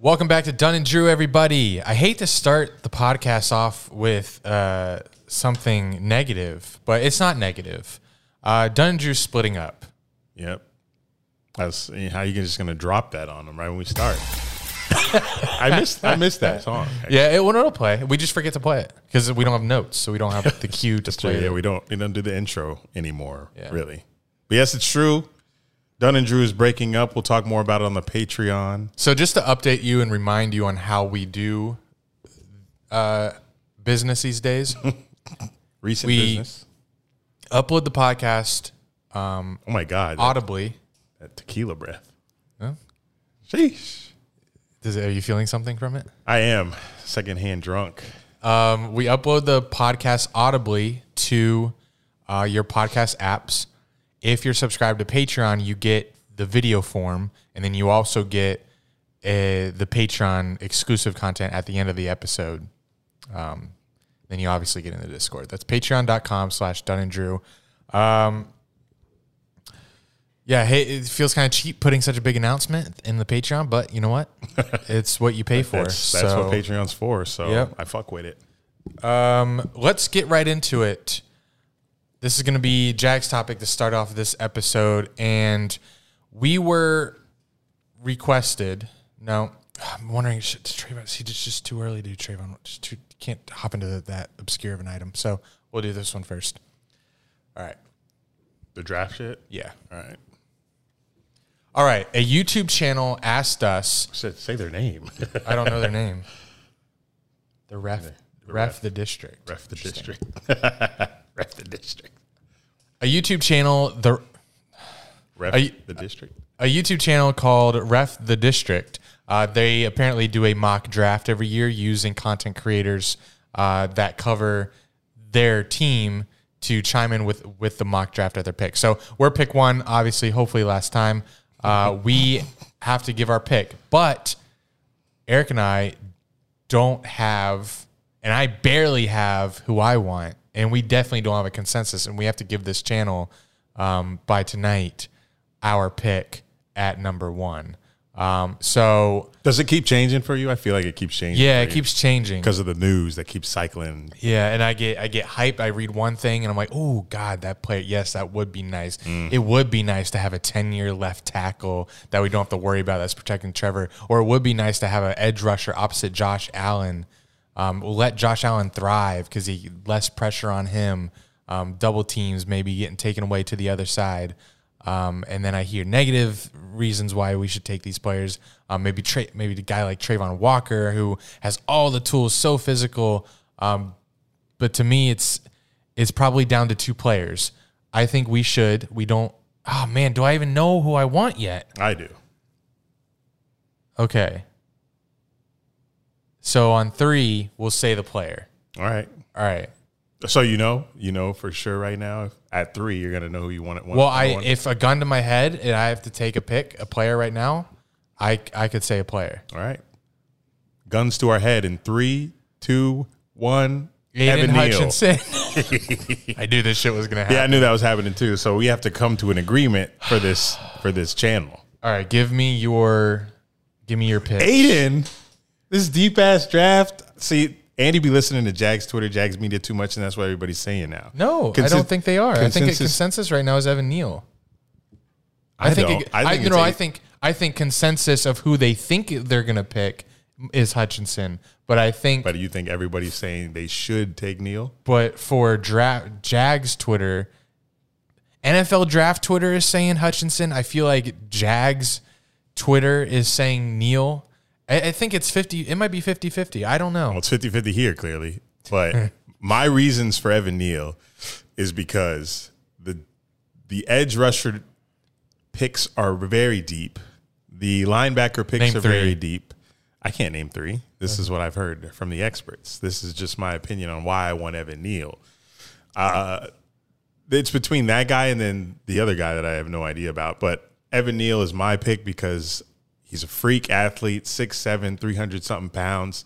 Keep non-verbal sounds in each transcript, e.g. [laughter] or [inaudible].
Welcome back to Dunn and Drew, everybody. I hate to start the podcast off with uh, something negative, but it's not negative. Uh, Dunn and Drew splitting up. Yep. That's how you just gonna drop that on them right when we start. [laughs] I missed I missed that song. Yeah, it, when it'll play, we just forget to play it because we don't have notes, so we don't have the [laughs] cue to play. yeah, it. we don't we don't do the intro anymore. Yeah. Really. But yes, it's true. Dunn and Drew is breaking up. We'll talk more about it on the Patreon. So just to update you and remind you on how we do uh, business these days, [laughs] Recent We- business. upload the podcast um, Oh my God. That, audibly. that tequila breath. Huh? Sheesh. Does it, are you feeling something from it? I am secondhand drunk. Um, we upload the podcast audibly to uh, your podcast apps. If you're subscribed to Patreon, you get the video form, and then you also get uh, the Patreon exclusive content at the end of the episode. Um, then you obviously get in the Discord. That's patreon.com slash Dunn and Drew. Um, yeah, hey, it feels kind of cheap putting such a big announcement in the Patreon, but you know what? [laughs] it's what you pay for. That's, that's so- what Patreon's for. So Yep. I fuck with it. um, let's get right into it. This is going to be Jack's topic to start off this episode, and we were requested. No, I'm wondering, should Travon? Is he just, just too early to do Travon? Just too, can't hop into that obscure of an item. So we'll do this one first. All right. The draft shit. Yeah. All right. All right. A YouTube channel asked us. Say, say their name. I don't know their [laughs] name. The ref, ref, ref. the district. Ref the district. [laughs] Ref the district. A YouTube channel. The Ref Are you- the district. a YouTube channel called Ref the District. Uh, they apparently do a mock draft every year using content creators uh, that cover their team to chime in with with the mock draft at their pick. So we're pick one, obviously. Hopefully, last time uh, we have to give our pick, but Eric and I don't have, and I barely have who I want, and we definitely don't have a consensus, and we have to give this channel um, by tonight our pick at number one. Um, so Does it keep changing for you? I feel like it keeps changing. yeah, it keeps changing. because of the news that keeps cycling. Yeah, and I get I get hyped. I read one thing and I'm like, oh God, that player. Yes, that would be nice. It would be nice to have a 10 year left tackle that we don't have to worry about that's protecting Trevor. Or it would be nice to have an edge rusher opposite Josh Allen. Um, we'll let Josh Allen thrive because he less pressure on him. Um, double teams maybe getting taken away to the other side. Um, and then I hear negative reasons why we should take these players. Um, maybe Tra- maybe the guy like Travon Walker who has all the tools, so physical. Um, but to me, it's it's probably down to two players. I think we should. We don't. Oh man, do I even know who I want yet? I do. Okay. So on three, we'll say the player. All right. All right. So you know, you know for sure right now. At three, you're gonna know who you want. want Well, I want. if a gun to my head and I have to take a pick, a player right now, I I could say a player. All right. Guns to our head in three, two, one. Aiden Evan Hutchinson. [laughs] I knew this shit was gonna happen. Yeah, I knew that was happening too. So we have to come to an agreement for this for this channel. All right, give me your give me your pick. Aiden, this deep ass draft. See, Andy be listening to Jags Twitter, Jags Media too much, and that's what everybody's saying now. No, I don't think they are. I think a consensus- right now is Evan Neal. I, think, don't. it- I I, think you know, I think I think consensus of who they think they're gonna pick is Hutchinson, but I think But you think everybody's saying they should take Neal? But for draft Jags Twitter, NFL draft Twitter is saying Hutchinson. I feel like Jags Twitter is saying Neal. I, I think it's 50. It might be 50 50. I don't know. Well, it's 50 50 here, clearly. [laughs] But my reasons for Evan Neal is because the the edge rusher picks are very deep. The linebacker picks Name are three. very deep. I can't name three. This is what I've heard from the experts. This is just my opinion on why I want Evan Neal. Uh, it's between that guy and then the other guy that I have no idea about. But Evan Neal is my pick because he's a freak athlete, 6'7, 300 something pounds.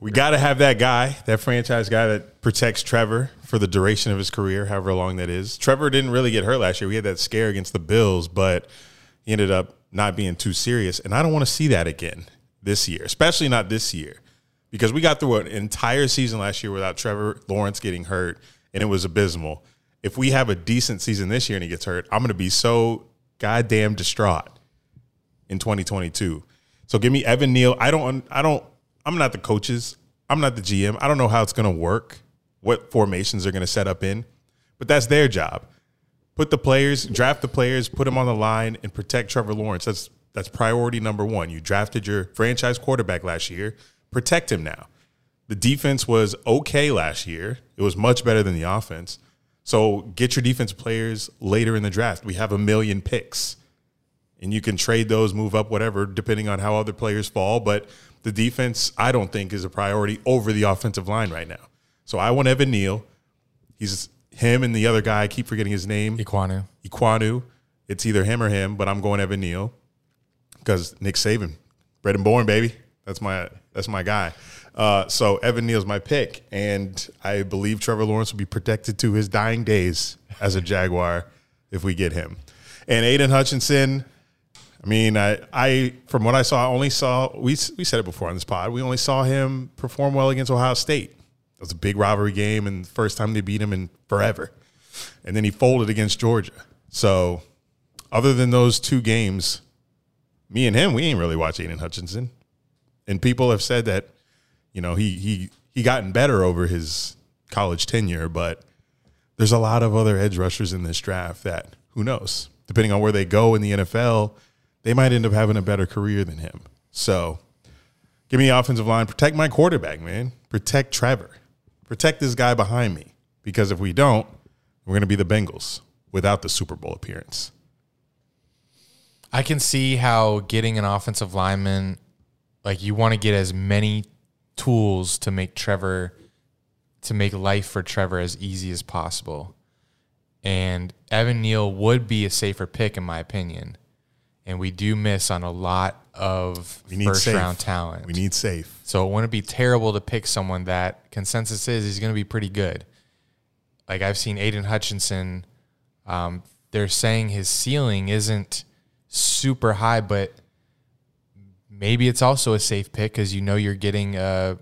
We got to have that guy, that franchise guy that protects Trevor for the duration of his career, however long that is. Trevor didn't really get hurt last year. We had that scare against the Bills, but he ended up not being too serious. And I don't want to see that again. this year, especially not this year, because we got through an entire season last year without Trevor Lawrence getting hurt, and it was abysmal. If we have a decent season this year and he gets hurt, I'm going to be so goddamn distraught in 2022. So give me Evan Neal. I don't. I don't. I'm not the coaches. I'm not the GM. I don't know how it's going to work. What formations are going to set up in, but that's their job. Put the players, draft the players, put them on the line, and protect Trevor Lawrence. That's that's priority number one. You drafted your franchise quarterback last year. Protect him now. The defense was okay last year. It was much better than the offense. So get your defense players later in the draft. We have a million picks. And you can trade those, move up, whatever, depending on how other players fall. But the defense, I don't think, is a priority over the offensive line right now. So I want Evan Neal. He's him and the other guy. I keep forgetting his name. Ekwonu. Ekwonu. It's either him or him, but I'm going Evan Neal because Nick Saban, bred and born, baby. That's my that's my guy. Uh, so Evan Neal's my pick, and I believe Trevor Lawrence will be protected to his dying days as a Jaguar if we get him. And Aiden Hutchinson, I mean, I, I from what I saw, I only saw we we said it before on this pod. We only saw him perform well against Ohio State. It was a big rivalry game, and first time they beat him in forever. And then he folded against Georgia. So, other than those two games, me and him, we ain't really watched Aiden Hutchinson. And people have said that, you know, he he he gotten better over his college tenure, but there's a lot of other edge rushers in this draft that who knows, depending on where they go in the NFL, they might end up having a better career than him. So, give me the offensive line, protect my quarterback, man. Protect Trevor. Protect this guy behind me because if we don't, we're going to be the Bengals without the Super Bowl appearance. I can see how getting an offensive lineman, like you want to get as many tools to make Trevor, to make life for Trevor as easy as possible. And Evan Neal would be a safer pick, in my opinion. And we do miss on a lot of first safe. round talent. We need safe. So it wouldn't be terrible to pick someone that consensus is he's going to be pretty good. Like I've seen Aiden Hutchinson, um, they're saying his ceiling isn't super high, but maybe it's also a safe pick because you know you're getting a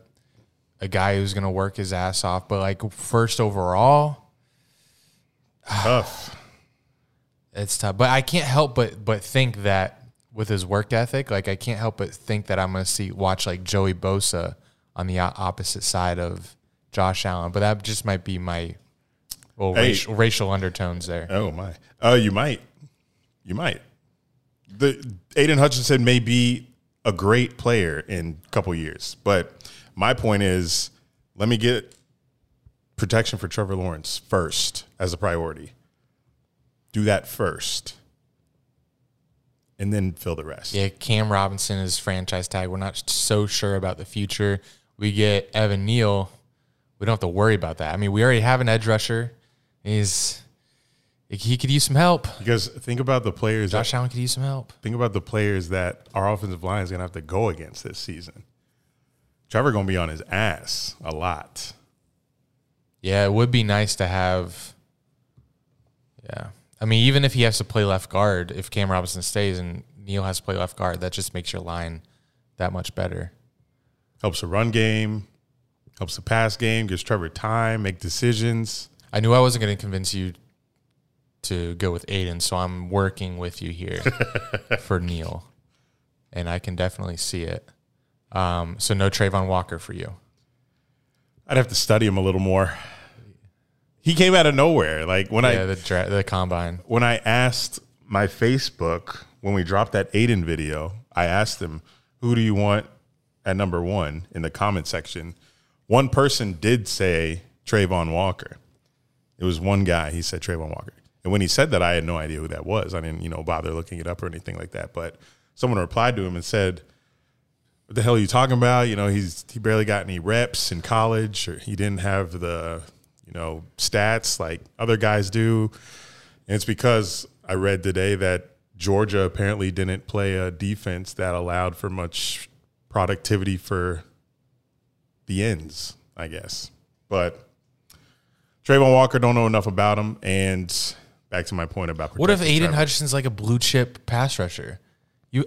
a guy who's going to work his ass off. But like first overall, Tough. It's tough. But I can't help but but think that with his work ethic, like I can't help but think that I'm going to see watch like Joey Bosa on the opposite side of Josh Allen. But that just might be my well, Hey. racial, racial undertones there. Oh my. Oh, you might. You might. The Aiden Hutchinson may be a great player in a couple years, but my point is, let me get protection for Trevor Lawrence first as a priority. Do that first, and then fill the rest. Yeah, Cam Robinson is franchise tag. We're not so sure about the future. We get Evan Neal. We don't have to worry about that. I mean, we already have an edge rusher. He's he could use some help. Because think about the players. Josh that, Allen could use some help. think about the players that our offensive line is going to have to go against this season. Trevor going to be on his ass a lot. Yeah, it would be nice to have. Yeah, I mean, even if he has to play left guard, if Cam Robinson stays and Neal has to play left guard, that just makes your line that much better. helps the run game, helps the pass game, gives Trevor time, make decisions. I knew I wasn't going to convince you to go with Aiden, so I'm working with you here [laughs] for Neal, and I can definitely see it. Um, so no Travon Walker for you. I'd have to study him a little more. He came out of nowhere. Like when Yeah, I the dra- the combine. when I asked my Facebook when we dropped that Aiden video, I asked him, "Who do you want at number one?" in the comment section. One person did say Travon Walker. It was one guy. He said Travon Walker, and when he said that, I had no idea who that was. I didn't, you know, bother looking it up or anything like that. But someone replied to him and said, "What the hell are you talking about? You know, he's he barely got any reps in college, or he didn't have the, you know, stats like other guys do." And it's because I read today that Georgia apparently didn't play a defense that allowed for much productivity for the ends, I guess. But Travon Walker don't know enough about him. And back to my point about What if Aiden Trevor. Hutchinson's like a blue chip pass rusher? You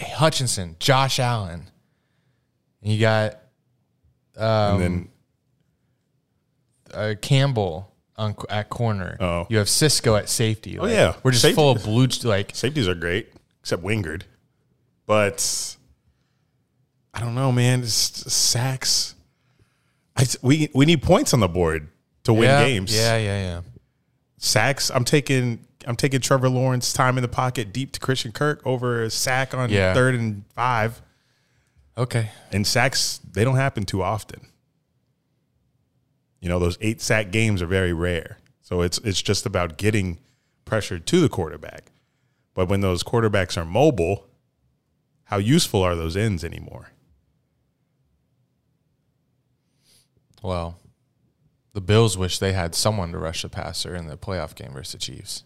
Hutchinson, Josh Allen. And you got um, and then uh, Campbell on at corner. Oh. you have Cisco at safety. Like, yeah. we're just Safety- full of blue. Like safeties are great, except Wingard. But I don't know, man. It's sacks. I, we we need points on the board to win yeah, games. Yeah, yeah, yeah. Sacks. I'm taking I'm taking Trevor Lawrence time in the pocket deep to Christian Kirk over a sack on Yeah. third and five. Okay. And sacks they don't happen too often. You know, those eight sack games are very rare. So it's it's just about getting pressure to the quarterback. But when those quarterbacks are mobile, how useful are those ends anymore? Well, the Bills wish they had someone to rush the passer in the playoff game versus the Chiefs.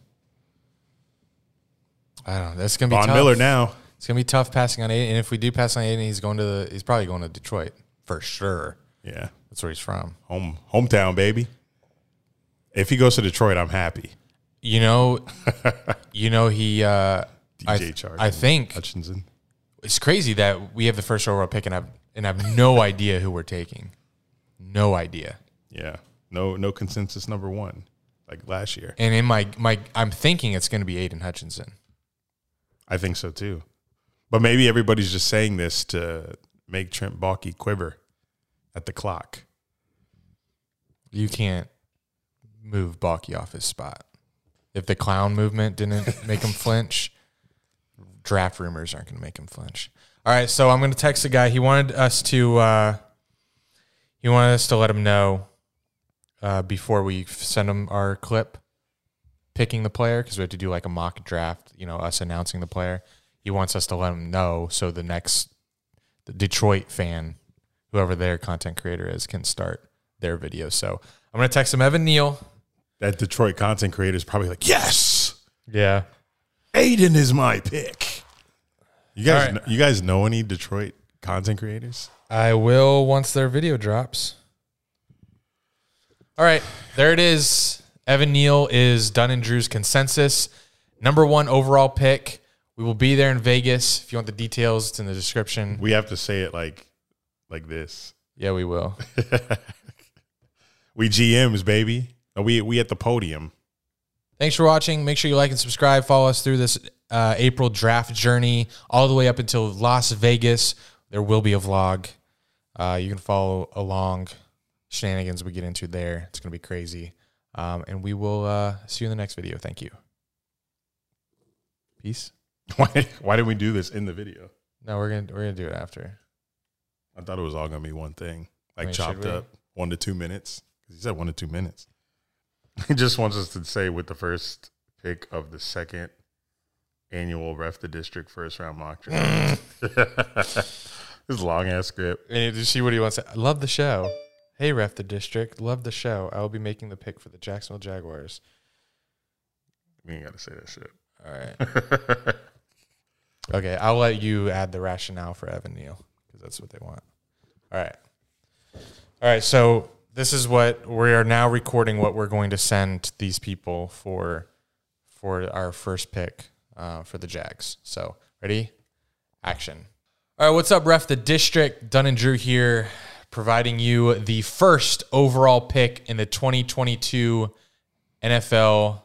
I don't know. That's gonna be Von tough. Miller now. It's gonna be tough passing on Aiden, and if we do pass on Aiden, he's going to the. He's probably going to Detroit for sure. Yeah. That's where he's from. Home hometown, baby. If he goes to Detroit, I'm happy. You know, [laughs] you know he. Uh, I, Chark. I think Hutchinson. it's crazy that we have the first overall pick and have and have no [laughs] idea who we're taking. No idea. Yeah. No no consensus number one. Like last year. And in my my, I'm thinking it's going to be Aiden Hutchinson. I think so too. But maybe everybody's just saying this to make Trent Baalke quiver at the clock. You can't move Baalke off his spot. If the clown movement didn't [laughs] make him flinch, draft rumors aren't going to make him flinch. All right, so I'm going to text the guy. He wanted us to. Uh, he wanted us to let him know uh, before we send him our clip picking the player because we have to do like a mock draft. You know, us announcing the player. He wants us to let him know so the next the Detroit fan, whoever their content creator is, can start their video. So I'm going to text him Evan Neal. That Detroit content creator is probably like, yes, Yeah. Aiden is my pick. You guys, All right. kn- you guys know any Detroit content creators? I will once their video drops. All right, there it is. Evan Neal is Dunn and Drew's consensus. Number one overall pick. We will be there in Vegas. If you want the details, it's in the description. We have to say it like, like this. Yeah, we will. [laughs] We GMs, baby. We we at the podium. Thanks for watching. Make sure you like and subscribe. Follow us through this uh, April draft journey all the way up until Las Vegas. There will be a vlog. Uh, you can follow along shenanigans we get into there. It's going to be crazy. Um, and we will uh, see you in the next video. Thank you. Peace. [laughs] Why why did we do this in the video? No, we're gonna we're gonna do it after. I thought it was all gonna be one thing, like chopped up one to two minutes. Because he said one to two minutes. [laughs] He just wants us to say with the first pick of the second annual ref the district first round mock draft. [laughs] this long ass script. And you see what he wants? I love the show. Hey, ref the district. Love the show. I will be making the pick for the Jacksonville Jaguars. We ain't gotta say that shit. All right. [laughs] Okay, I'll let you add the rationale for Evan Neal that's what they want. All right. All right. So this is what we are now recording. What we're going to send these people for for our first pick uh, for the Jags. So ready? Action. All right. What's up, ref? The district Dunn and Drew here, providing you the first overall pick in the 2022 NFL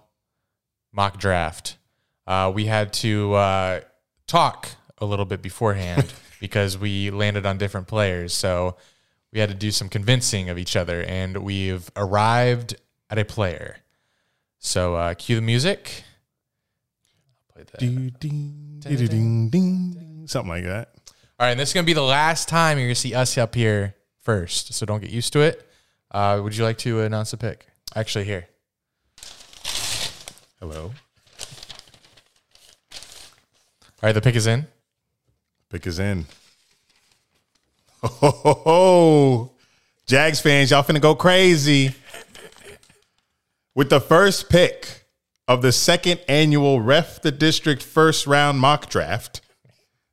mock draft. Uh, we had to uh, talk a little bit beforehand [laughs] because we landed on different players. So we had to do some convincing of each other, and we've arrived at a player. So uh, cue the music. I'll play that. Ding, ding, ding, ding, ding, something like that. All right, and this is going to be the last time you're going to see us up here first. So don't get used to it. Uh, would you like to announce the pick? Actually, here. Hello. All right, the pick is in. Pick is in. Oh, ho, ho, ho. Jags fans, y'all finna go crazy. With the first pick of the second annual Ref the District first round mock draft,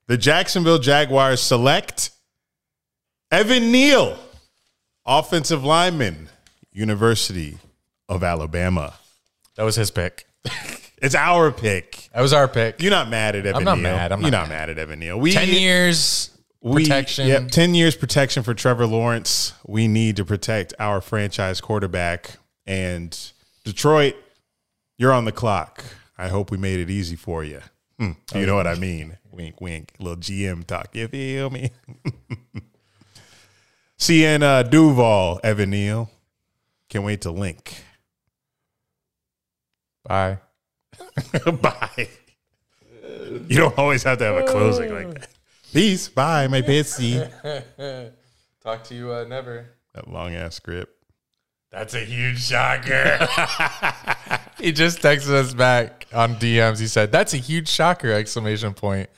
the Jacksonville Jaguars select Evan Neal, offensive lineman, University of Alabama. That was his pick. [laughs] It's our pick. That was our pick. You're not mad at Evan I'm not Neal. mad. I'm You're not not mad at Evan Neal. We 10 years. We, protection. Yep, 10 years protection for Trevor Lawrence. We need to protect our franchise quarterback. And Detroit, you're on the clock. I hope we made it easy for you. Hmm, you know what I mean. Wink, wink. Little GM talk. You feel me? [laughs] Seeing uh, Duval, Evan Neal. Can't wait to link. Bye. [laughs] Bye. You don't always have to have a closing like that. Peace. Bye, my Betsy. [laughs] Talk to you uh, never. That long ass script. That's a huge shocker. [laughs] he just texted us back on DMs. He said, "That's a huge shocker!" Exclamation point.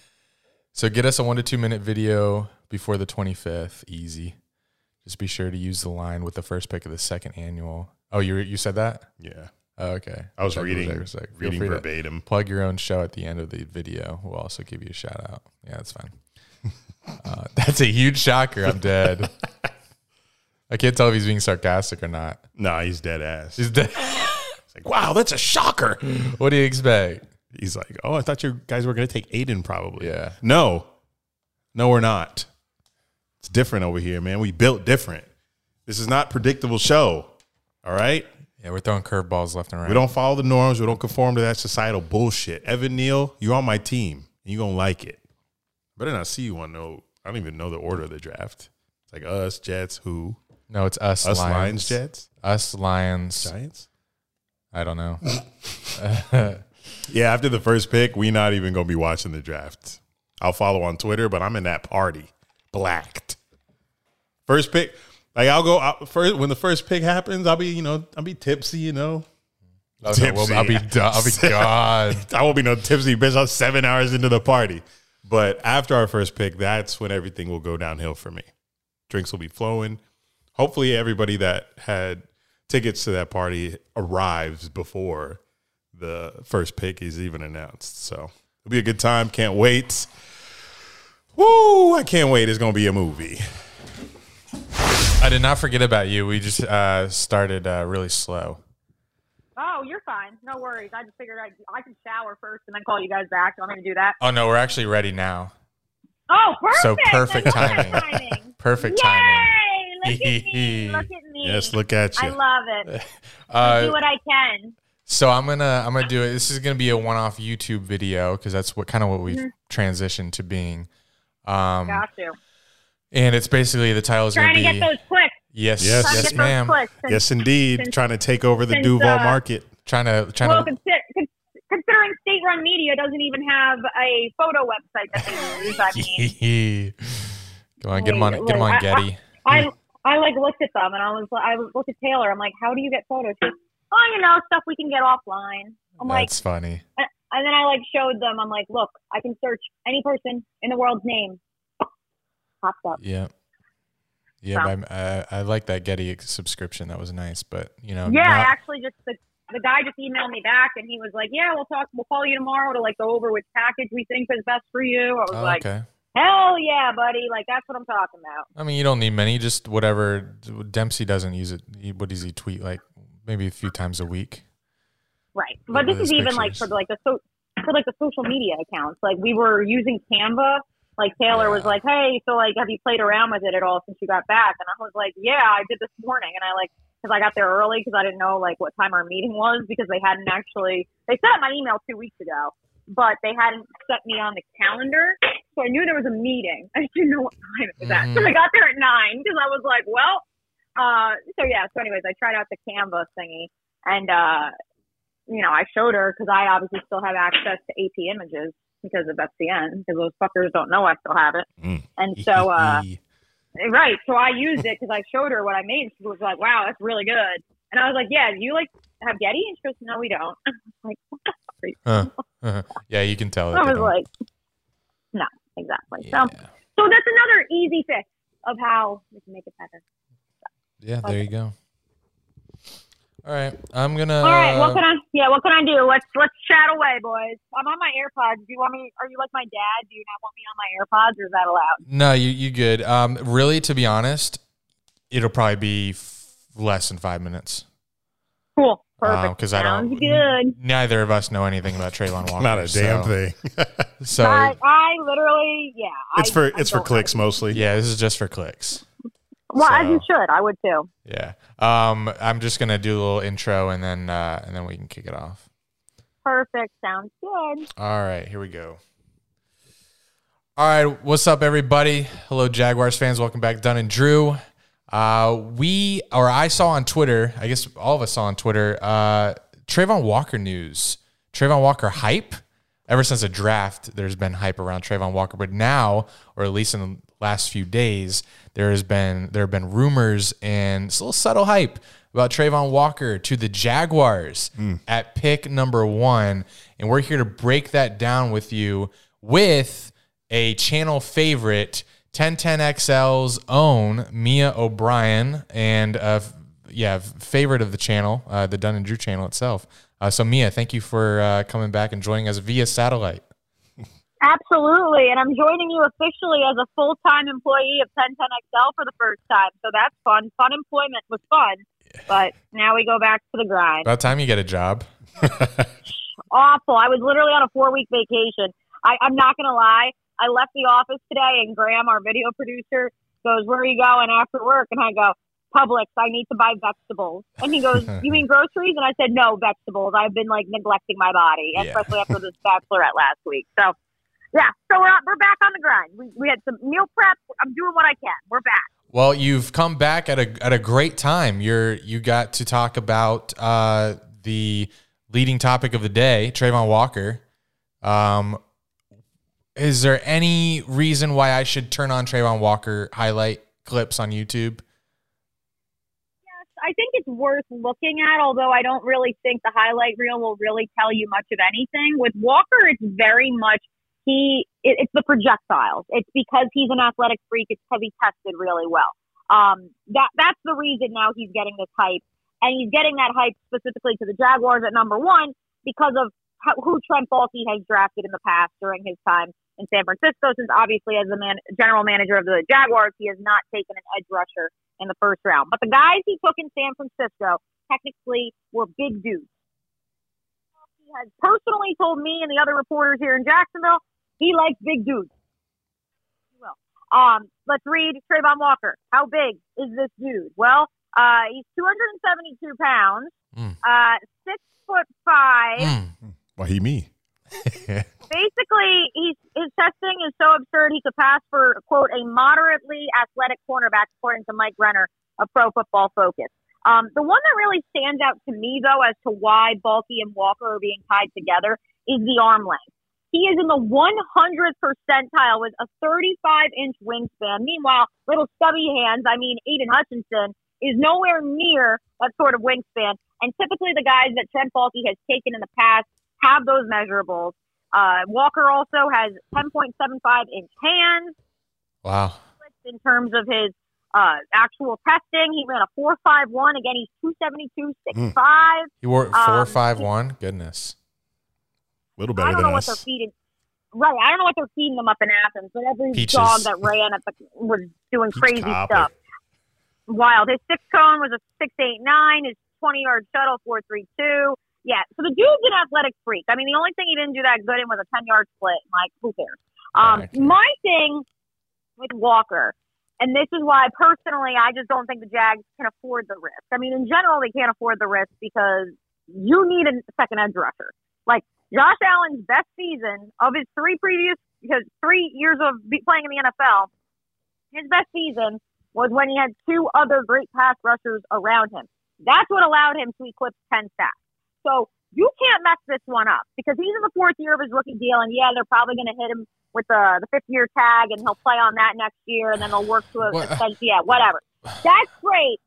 So get us a one to two minute video before the twenty fifth. Easy. Just be sure to use the line with the first pick of the second annual. Oh, you you said that? Yeah. Oh, okay. I was Check, reading. Feel reading verbatim. Plug your own show at the end of the video. We'll also give you a shout out. Yeah, that's fine. [laughs] uh, that's a huge shocker. I'm dead. I can't tell if he's being sarcastic or not. Nah, he's dead ass. He's dead. It's like, wow, that's a shocker. what do you expect? He's like, oh, I thought you guys were going to take Aiden probably. Yeah. No, no, we're not. It's different over here, man. We built different. This is not predictable show. All right. Yeah, we're throwing curveballs left and right. We don't follow the norms. We don't conform to that societal bullshit. Evan Neal, you're on my team. And you're going to like it. Better not see you on no, I don't even know the order of the draft. It's like us, Jets, who? No, it's us. Us, Lions. Lions, Jets, Us Lions. Giants. I don't know. [laughs] Yeah, after the first pick, we not even gonna be watching the draft. I'll follow on Twitter, but I'm in that party, blacked. First pick, like I'll go out first when the first pick happens. I'll be, you know, I'll be tipsy, you know. Oh, no, well, I'll be done. I'll be [laughs] gone. [laughs] I won't be no tipsy bitch. I'm seven hours into the party. But after our first pick, that's when everything will go downhill for me. Drinks will be flowing. Hopefully, everybody that had tickets to that party arrives before the first pick is even announced. So it'll be a good time. Can't wait. Woo! I can't wait. It's gonna be a movie. I did not forget about you. We just uh, started uh, really slow. Oh, you're fine. No worries. I just figured I I can shower first and then call you guys back. You want me to do that? Oh no, we're actually ready now. Oh, perfect. So perfect timing. timing. Perfect timing. Yay! Look at me. [laughs] Look at me. Yes, look at you. I love it. [laughs] Uh, do what I can. So I'm gonna I'm gonna do it. This is gonna be a one-off YouTube video because that's what kind of what we've Mm-hmm. transitioned to being. Um, Got you. And it's basically the title is Trying gonna be get those clicks. yes, Yes. Yes, ma'am. clicks. Since, yes, indeed. Since- Trying to take over the since, Duval uh, market. Trying to trying well, to consider, considering state-run media doesn't even have a photo website that they use, I mean, [laughs] Come on, get him on Wait, get him on I- Getty. I I like looked at them and I was I looked at Taylor. I'm like, how do you get photos? She goes, oh, you know, stuff we can get offline. I'm like, That's funny. and and then I like showed them. I'm like, look, I can search any person in the world's name. Pops up. Yeah. Yeah, but I, I, like that Getty subscription. That was nice, but you know, Yeah, I not- actually just the the guy just emailed me back and he was like, yeah, we'll talk. We'll call you tomorrow to like go over which package we think is best for you. I was Oh, like, okay. hell yeah, buddy. Like that's what I'm talking about. I mean, you don't need many. Just whatever. Dempsey doesn't use it. What does he tweet like? Maybe a few times a week. Right. But this is even like for like the so for like the social media accounts. Like we were using Canva. Like Taylor was like, "Hey, so like, have you played around with it at all since you got back?" And I was like, "Yeah, I did this morning." And I like because I got there early because I didn't know like what time our meeting was because they hadn't actually they sent my email two weeks ago, but they hadn't set me on the calendar. So I knew there was a meeting. [laughs] I didn't know what time it was at. So Mhm. I got there at nine because I was like, "Well." Uh, so yeah. So anyways, I tried out the Canva thingy and uh you know, I showed her because I obviously still have access to AP images because of FCN because those fuckers don't know I still have it. Mm. And so, uh, [laughs] right. So I used it because I showed her what I made. She was like, wow, that's really good. And I was like, yeah, do you like have Getty? And she goes, no, we don't. [laughs] Like, what the fuck are you? Huh. Uh-huh. yeah, you can tell. I was don't- like, no, exactly. yeah. So, so that's another easy fix of how we can make it better. yeah, there you go. All right, I'm gonna. All right, what can I? Yeah, what can I do? Let's let's chat away, boys. I'm on my AirPods. Do you want me? Are you like my dad? Do you not want me on my AirPods, or is that allowed? No, you you good. Um, really, to be honest, it'll probably be f- less than five minutes. Cool. Perfect. because I don't. Sounds good. Neither of us know anything about Travon Walker. Not a damn so, thing. [laughs] So But I literally, yeah. it's I- for I it's for clicks mostly. yeah, this is just for clicks. Well, as you should. I would too. Yeah. Um, I'm just gonna do a little intro and then uh, and then we can kick it off. Perfect. Sounds good. All right, here we go. All right, what's up, everybody? Hello, Jaguars fans. Welcome back, Dunn and Drew. Uh, we or I saw on Twitter. I guess all of us saw on Twitter. Uh, Travon Walker news. Travon Walker hype. Ever since the draft, there's been hype around Travon Walker, but now, or at least in the last few days, there has been there have been rumors and it's a little subtle hype about Travon Walker to the Jaguars at pick number one, and we're here to break that down with you with a channel favorite, 1010XL's own Mia O'Brien, and uh, yeah, favorite of the channel, uh, the Dunn and Drew channel itself. Uh, so Mia, thank you for uh, coming back and joining us via satellite. Absolutely. And I'm joining you officially as a full time employee of 1010XL for the first time. So that's fun. Fun employment was fun. But now we go back to the grind. About time you get a job. [laughs] Awful. I was literally on a four week vacation. I, I'm not going to lie. I left the office today, and Graham, our video producer, goes, Where are you going after work? And I go, Publix, I need to buy vegetables. And he goes, [laughs] You mean groceries? And I said, No, vegetables. I've been like neglecting my body, Yeah. especially after this bachelorette last week. So, yeah, so we're, we're back on the grind. We, we had some meal prep. I'm doing what I can. We're back. Well, you've come back at a at a great time. You're you got to talk about uh, the leading topic of the day, Travon Walker. Um, is there any reason why I should turn on Travon Walker highlight clips on YouTube? Yes, I think it's worth looking at, although I don't really think the highlight reel will really tell you much of anything. With Walker, it's very much he. It, it's the projectiles. It's because he's an athletic freak. It's because he tested really well. Um, that that's the reason now he's getting this hype, and he's getting that hype specifically to the Jaguars at number one because of how, who Trent Baalke has drafted in the past during his time in San Francisco. Since obviously, as the man, general manager of the Jaguars, he has not taken an edge rusher in the first round. But the guys he took in San Francisco technically were big dudes. He has personally told me and the other reporters here in Jacksonville he likes big dudes. Well, um, let's read Trayvon Walker. How big is this dude? Well, uh, he's 272 pounds, Mm. uh, six foot five. Mm. Why he me? [laughs] [laughs] basically he's his testing is so absurd he could pass for quote a moderately athletic cornerback according to Mike Renner of Pro Football Focus. Um, the one that really stands out to me though as to why Baalke and Walker are being tied together is the arm length. He is in the 100th percentile with a 35 inch wingspan. Meanwhile, little stubby hands, I mean, Aiden Hutchinson is nowhere near that sort of wingspan. And typically the guys that Trent Baalke has taken in the past have those measurables. Uh, Walker also has 10.75 inch hands Wow. in terms of his uh, actual testing. He ran a 4.51. Again, he's 272, 6'5. You wore four Um, five one. Goodness. A little I better don't than know what they're feeding. Right, I don't know what they're feeding them up in Athens, but every Peaches. dog that ran at the was doing Peach crazy cobbler. stuff. Wild. His six cone was a six eight nine. His twenty yard shuttle four three two. Yeah, so the dude's an athletic freak. I mean, the only thing he didn't do that good in was a ten yard split. Like, who cares? Um, Okay. my thing with Walker, and this is why personally I just don't think the Jags can afford the risk. I mean, in general, they can't afford the risk because you need a second edge rusher. Like Josh Allen's best season of his three previous, because three years of playing in the NFL, his best season was when he had two other great pass rushers around him. That's what allowed him to eclipse 10 sacks. So you can't mess this one up because he's in the fourth year of his rookie deal, and yeah, they're probably going to hit him with the, the fifth year tag, and he'll play on that next year, and then they'll work to a, a yeah, whatever. That's great.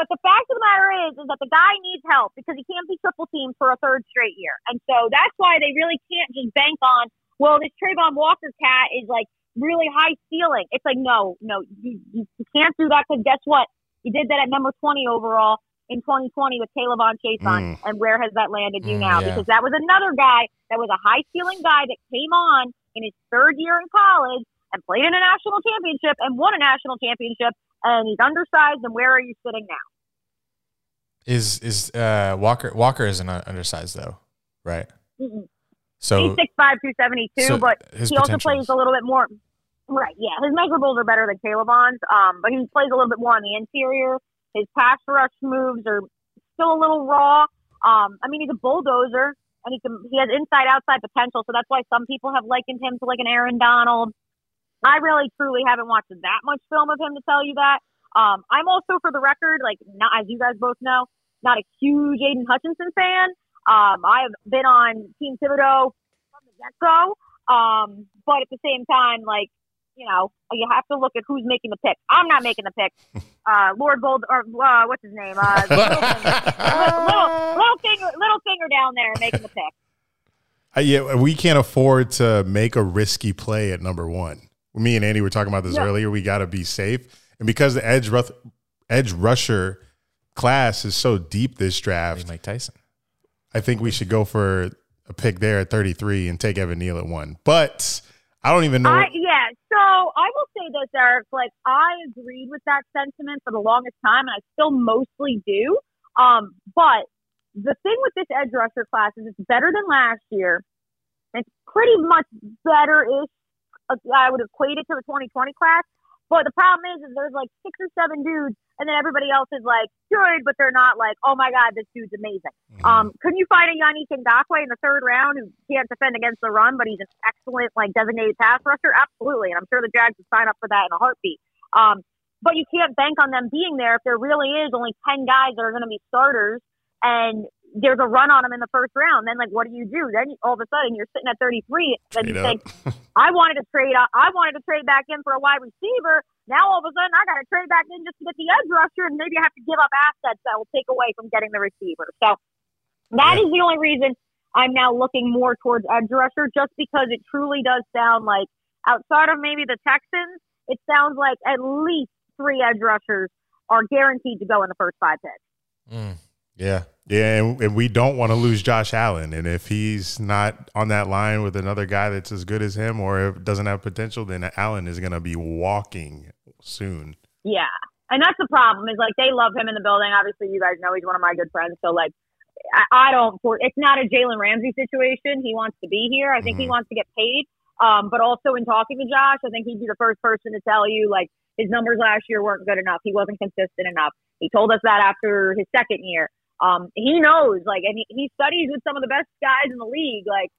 But the fact of the matter is, is that the guy needs help because he can't be triple teamed for a third straight year, and so that's why they really can't just bank on. Well, this Travon Walker cat is like really high ceiling. It's like no, no, you, you, you can't do that because guess what? He did that at number twenty overall in 2020 with K'Lavon Chaisson, and where has that landed you Mm, now? yeah. Because that was another guy that was a high ceiling guy that came on in his third year in college and played in a national championship and won a national championship, and he's undersized. And where are you sitting now? Is is uh, Walker Walker isn't undersized though, right? Mm-mm. So he's six five, two seventy two, so but he also plays a little bit more. Right, yeah, his measurables are better than K'Lavon's, um, but he plays a little bit more on the interior. His pass rush moves are still a little raw. Um, I mean, he's a bulldozer, and he can he has inside outside potential, so that's why some people have likened him to like an Aaron Donald. I really truly haven't watched that much film of him to tell you that. Um, I'm also, for the record, like not as you guys both know, not a huge Aiden Hutchinson fan. Um, I have been on Team Thibodeaux from the get go. Um, but at the same time, like, you know, you have to look at who's making the pick. I'm not making the pick. [laughs] Uh, Lord Gold, or uh, what's his name? Uh, [laughs] little, little, little finger, little finger down there making the pick. Uh, yeah, we can't afford to make a risky play at number one. Me and Andy were talking about this Yeah. earlier. We got to be safe, and because the edge ruth- edge rusher class is so deep this draft, Mike Tyson. I think we should go for a pick there at 33 and take Evan Neal at one. But I don't even know. I, yeah, so I will say this, Eric. Like, I agreed with that sentiment for the longest time, and I still mostly do. Um, but the thing with this edge rusher class is it's better than last year. It's pretty much better-ish. uh, I would equate it to the 2020 class. But the problem is, is there's like six or seven dudes, and then everybody else is like good, but they're not like, oh my god, this dude's amazing. Um, couldn't you find a Yannick Ngakoue in the third round who can't defend against the run, but he's an excellent like designated pass rusher? Absolutely, and I'm sure the Jags would sign up for that in a heartbeat. Um, but you can't bank on them being there if there really is only ten guys that are going to be starters, and there's a run on them in the first round. Then like, what do you do? Then all of a sudden you're sitting at 33. Then you think. [laughs] I wanted to trade. I wanted to trade back in for a wide receiver. Now all of a sudden I got to trade back in just to get the edge rusher, and maybe I have to give up assets that will take away from getting the receiver. So that is the only reason I'm now looking more towards edge rusher, just because it truly does sound like outside of maybe the Texans, it sounds like at least three edge rushers are guaranteed to go in the first five picks. Mm, yeah. Yeah, and, and we don't want to lose Josh Allen. And if he's not on that line with another guy that's as good as him or doesn't have potential, then Allen is going to be walking soon. Yeah. And that's the problem is like they love him in the building. Obviously, you guys know he's one of my good friends. So like, I, I don't. For, it's not a Jalen Ramsey situation. He wants to be here. I think he Mhm. wants to get paid. Um, but also in talking to Josh, I think he'd be the first person to tell you like his numbers last year weren't good enough. He wasn't consistent enough. He told us that after his second year. Um, he knows like, and he, he studies with some of the best guys in the league. Like,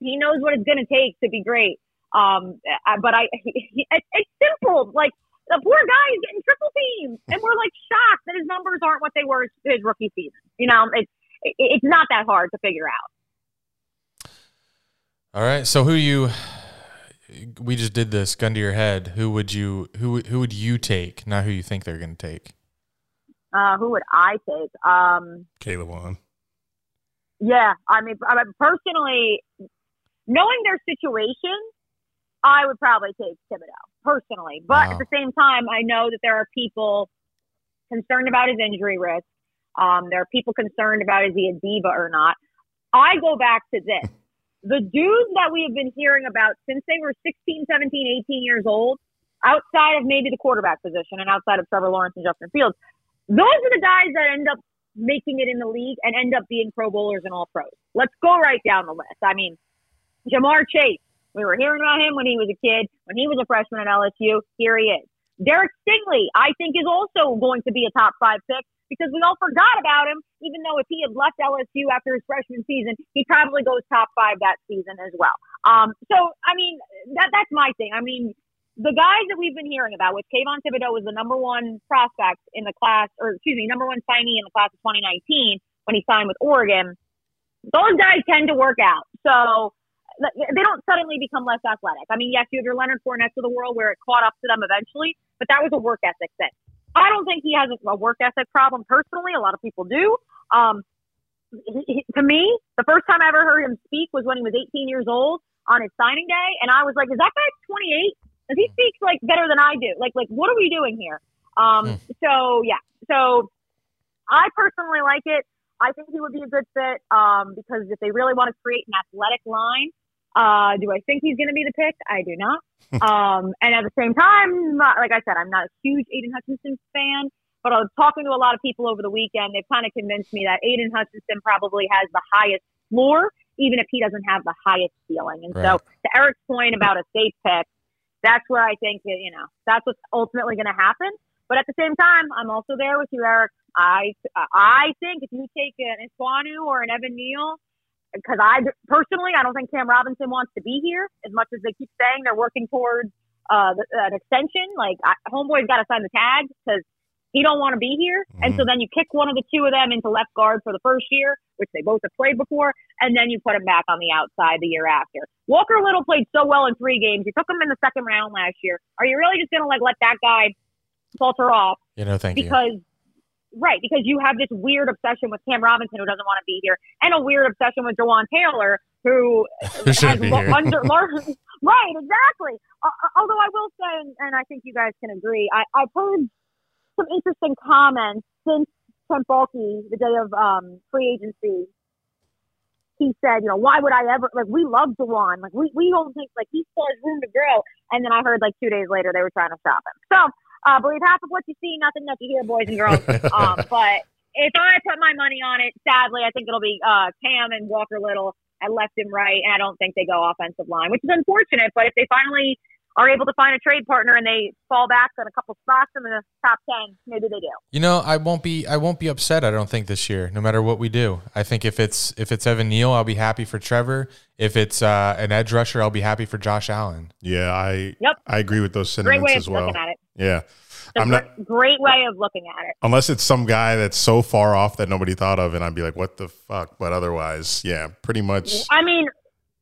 he knows what it's going to take to be great. Um, but I, he, it's, it's simple. Like the poor guy is getting triple teamed, and we're like shocked that his numbers aren't what they were his rookie season. You know, it's it, it's not that hard to figure out. All right. So who you? We just did this. Gun to your head. Who would you? Who who would you take? Not who you think they're going to take. Uh, who would I take? Um, Caleb on. yeah, I mean, I mean, personally, knowing their situation, I would probably take Thibodeaux personally. But Wow. at the same time, I know that there are people concerned about his injury risk. Um, there are people concerned about is he a diva or not. I go back to this. [laughs] The dudes that we have been hearing about since they were 16, 17, 18 years old, outside of maybe the quarterback position and outside of Trevor Lawrence and Justin Fields, those are the guys that end up making it in the league and end up being pro bowlers and all pros. Let's go right down the list. I mean, Ja'Marr Chase, we were hearing about him when he was a kid, when he was a freshman at LSU. Here he is. Derek Stingley, I think, is also going to be a top five pick because we all forgot about him, even though if he had left LSU after his freshman season, he probably goes top five that season as well. Um, so, I mean, that that's my thing. I mean, the guys that we've been hearing about, with Kayvon Thibodeaux was the number one prospect in the class, or excuse me, number one signee in the class of 2019 when he signed with Oregon. Those guys tend to work out. So they don't suddenly become less athletic. I mean, yes, you have your Leonard Fournettes of the world where it caught up to them eventually, but that was a work ethic thing. I don't think he has a, work ethic problem personally. A lot of people do. Um, to me, the first time I ever heard him speak was when he was 18 years old on his signing day, and I was like, "Is that guy 28? He speaks like better than I do. Like, like what are we doing here?" Um, so yeah, so I personally like it. I think he would be a good fit um, because if they really want to create an athletic line, uh, do I think he's going to be the pick? I do not. [laughs] um, and at the same time, like I said, I'm not a huge Aiden Hutchinson fan. but I was talking to a lot of people over the weekend. They've kind of convinced me that Aiden Hutchinson probably has the highest floor, even if he doesn't have the highest ceiling. And Right. so, to Eric's point about a safe pick, that's where I think you know that's what's ultimately going to happen. But at the same time, I'm also there with you, Eric. I I think if you take an Ekwonu or an Evan Neal, because I personally I don't think Cam Robinson wants to be here as much as they keep saying they're working towards uh, an extension. Like I, Homeboy's got to sign the tag because he don't want to be here, and so then you kick one of the two of them into left guard for the first year, which they both have played before, and then you put him back on the outside the year after. Walker Little played so well in three games. You took him in the second round last year. Are you really just going to like let that guy falter off You know, thank you. because right because you have this weird obsession with Cam Robinson who doesn't want to be here, and a weird obsession with Jawaan Taylor who [laughs] Who shouldn't be here. under [laughs] lar- right exactly. Uh, although I will say, and, and I think you guys can agree, I, I've heard some interesting comments since Trent Baalke, the day of um, free agency. He said, you know, why would I ever like we love Jawaan. Like we, we don't think like he still has room to grow. And then I heard like two days later they were trying to stop him. So uh, believe half of what you see, nothing that you hear, boys and girls. [laughs] um, but if I put my money on it, sadly, I think it'll be uh, Cam and Walker Little at left and right. And I don't think they go offensive line, which is unfortunate. But if they finally are able to find a trade partner and they fall back on a couple spots in the top ten, maybe they do. You know, I won't be I won't be upset, I don't think this year, no matter what we do. I think if it's if it's Evan Neal, I'll be happy for Trevor. If it's uh, an edge rusher, I'll be happy for Josh Allen. Yeah, I Yep. I agree with those Great sentiments way as of well. looking at it. Yeah. It's a I'm not great way of looking at it. unless it's some guy that's so far off that nobody thought of and I'd be like, what the fuck? But otherwise, yeah, pretty much I mean,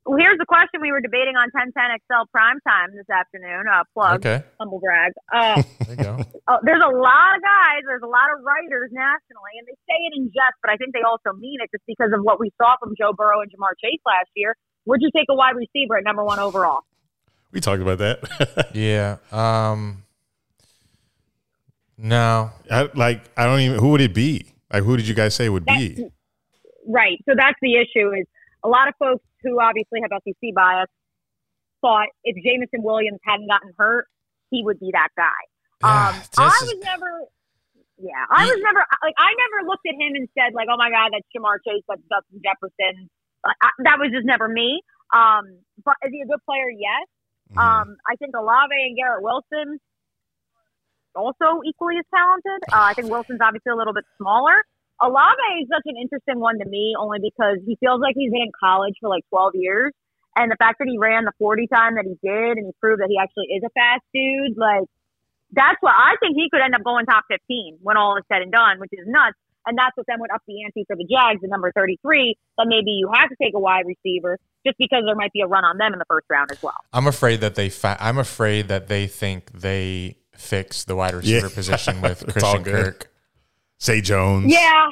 well, here's the question we were debating on 1010 XL primetime this afternoon. Uh, plug, Okay. humble brag. Uh, [laughs] There you go. oh, there's a lot of guys, there's a lot of writers nationally, and they say it in jest, but I think they also mean it just because of what we saw from Joe Burrow and Ja'Marr Chase last year. Would you take a wide receiver at number one overall? we talked about that. [laughs] Yeah. Um no. I, like I don't even who would it be? Like who did you guys say would be? Right. So that's the issue is a lot of folks who obviously have SEC bias thought if Jameson Williams hadn't gotten hurt, he would be that guy. Um, This I is- was never, yeah, I was never like I never looked at him and said like, oh my god, that's Ja'Marr Chase, that's Justin Jefferson. Like, I, that was just never me. Um, but is he a good player? Yes. Mhm. Um, I think Olave and Garrett Wilson also equally as talented. Uh, I think Wilson's obviously a little bit smaller. Olave is such an interesting one to me, only because he feels like he's been in college for like 12 years, and the fact that he ran the 40 time that he did, and he proved that he actually is a fast dude, like that's what I think he could end up going top 15 when all is said and done, which is nuts. And that's what then would up the ante for the Jags at number 33. But maybe you have to take a wide receiver just because there might be a run on them in the first round as well. I'm afraid that they fa- I'm afraid that they think they fix the wide receiver Yeah. position with [laughs] It's all Christian good. Kirk. Say Jones. Yeah.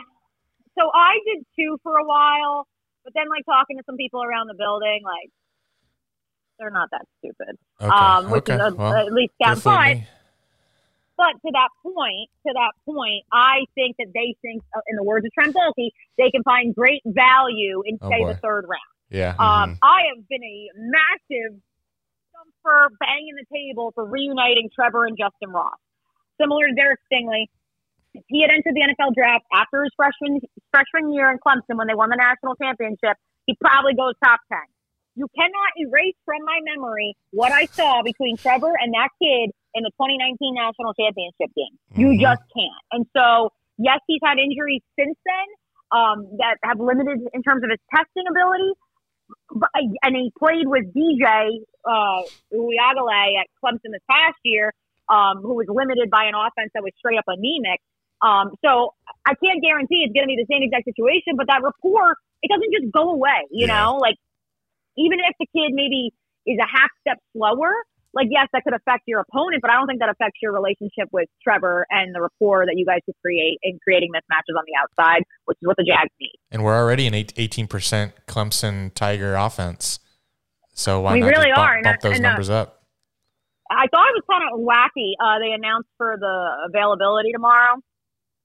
So I did too for a while, but then like talking to some people around the building, like they're not that stupid. Okay. Um, which okay. is a, well, at least good down. But to that point, to that point, I think that they think, uh, in the words of Trent Baalke, they can find great value in Oh, say the third round. Yeah. Um, I have been a massive for banging the table for reuniting Trevor and Justyn Ross. Similar to Derek Stingley, he had entered the NFL draft after his freshman freshman year in Clemson when they won the national championship, he probably goes top ten. You cannot erase from my memory what I saw between Trevor and that kid in the 2019 national championship game. You Mhm. just can't. And so, yes, he's had injuries since then um, that have limited in terms of his testing ability. But, and he played with DJ uh, Uyagale at Clemson this past year, um, who was limited by an offense that was straight up anemic. Um, so I can't guarantee it's going to be the same exact situation, but that rapport, it doesn't just go away, you Yeah. know? Like, even if the kid maybe is a half step slower, like, yes, that could affect your opponent, but I don't think that affects your relationship with Trevor and the rapport that you guys could create in creating mismatches on the outside, which is what the Jags need. And we're already an 18% Clemson Tiger offense. So why We not really bump, are, and bump those and, uh, numbers up? I thought it was kind of wacky. Uh, they announced for the availability tomorrow.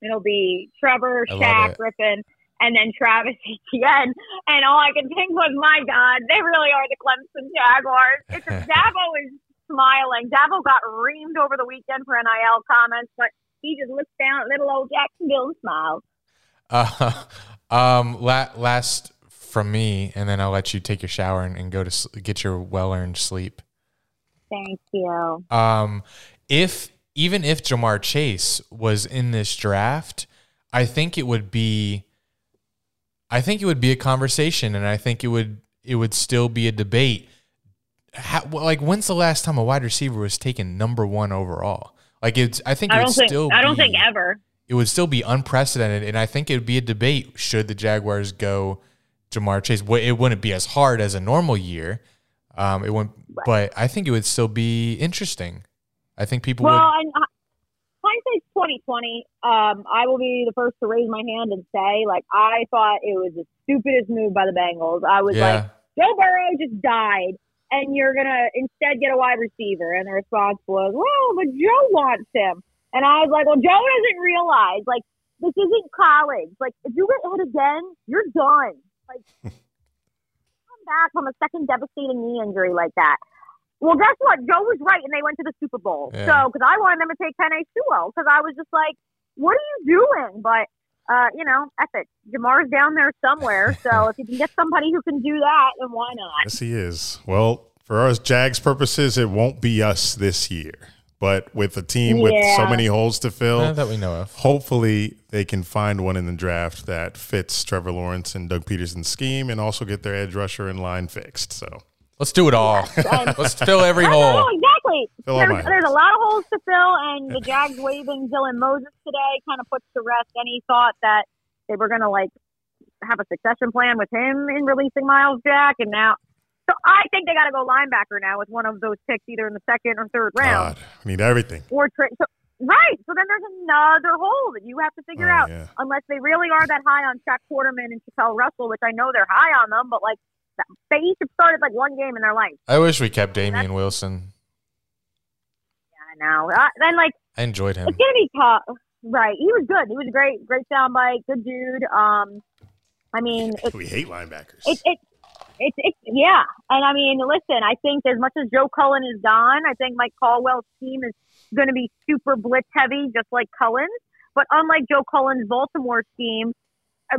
It'll be Trevor, Shaq. Griffin, and then Travis [laughs] Etienne. And all I can think was, my God, they really are the Clemson Jaguars. [laughs] It's Dabo is smiling. Dabo got reamed over the weekend for NIL comments, but He just looks down at little old Jacksonville and smiles. Uh, [laughs] um, la- last from me, and then I'll let you take your shower and, and go to s- get your well earned sleep. Thank you. Um, if even if Ja'Marr Chase was in this draft, I think it would be, I think it would be a conversation, and I think it would it would still be a debate. How, like, when's the last time a wide receiver was taken number one overall? Like, it's I think it I don't think I don't be- think ever. it would still be unprecedented, and I think it would be a debate should the Jaguars go Ja'Marr Chase. It wouldn't be as hard as a normal year. Um, it wouldn't, but I think it would still be interesting. I think people Well, would. and uh, hindsight's twenty twenty. Um, I will be the first to raise my hand and say, like, I thought it was the stupidest move by the Bengals. I was like, Joe Burrow just died, and you're gonna instead get a wide receiver. And the response was, "Well, but Joe wants him." And I was like, "Well, Joe doesn't realize like this isn't college. Like if you get hit again, you're done. Like [laughs] come back from a second devastating knee injury like that." Well, guess what? Joe was right, and they went to the Super Bowl. Yeah. So, because I wanted them to take Penei Sewell, because I was just like, "What are you doing?" But uh, you know, F it. Ja'Marr's down there somewhere. So [laughs] if you can get somebody who can do that, then why not? Yes, he is. Well, for us Jags purposes, it won't be us this year. But with a team with so many holes to fill, Not that we know of. hopefully they can find one in the draft that fits Trevor Lawrence and Doug Pederson's scheme and also get their edge rusher in line fixed. So Let's do it all. [laughs] Let's fill every I know, hole. exactly. Fill all There's, there's a lot of holes to fill, and the Jags waving Dylan Moses today kind of puts to rest any thought that they were going to like have a succession plan with him in releasing Myles Jack, and now. So I think they got to go linebacker now with one of those picks, either in the second or third round, God, we need everything. or tra- so, right. So then there's another hole that you have to figure Oh, out. yeah. Unless they really are that high on Shaq Quarterman and Chapelle Russell, which I know they're high on them, but like that- they each have started like one game in their life. I wish we kept Damien Wilson. Yeah, I know. Uh, then like I enjoyed him. it's gonna be tough. Right. He was good. He was a great, great soundbite. Good dude. Um, I mean, [laughs] We hate linebackers. it's it's it's it's yeah. And I mean, listen. I think as much as Joe Cullen is gone, I think Mike Caldwell's team is going to be super blitz heavy, just like Cullen's. But unlike Joe Cullen's Baltimore scheme, uh,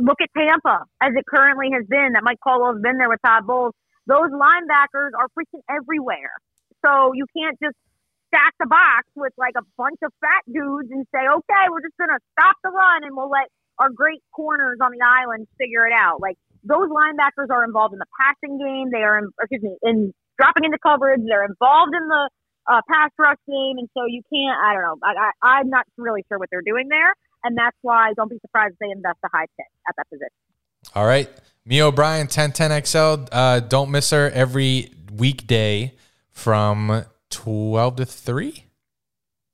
look at Tampa as it currently has been. That Mike Caldwell's been there with Todd Bowles. Those linebackers are freaking everywhere. So you can't just stack the box with like a bunch of fat dudes and say, okay, we're just going to stop the run and we'll let our great corners on the island figure it out. Like those linebackers are involved in the passing game. They are, in, excuse me, in dropping into coverage. They're involved in the uh, pass rush game. And so you can't, I don't know, I, I, I'm not really sure what they're doing there. And that's why don't be surprised if they invest a high pick at that position. All right. Mia O'Brien, 1010XL. Uh, don't miss her every weekday from 12 to 3.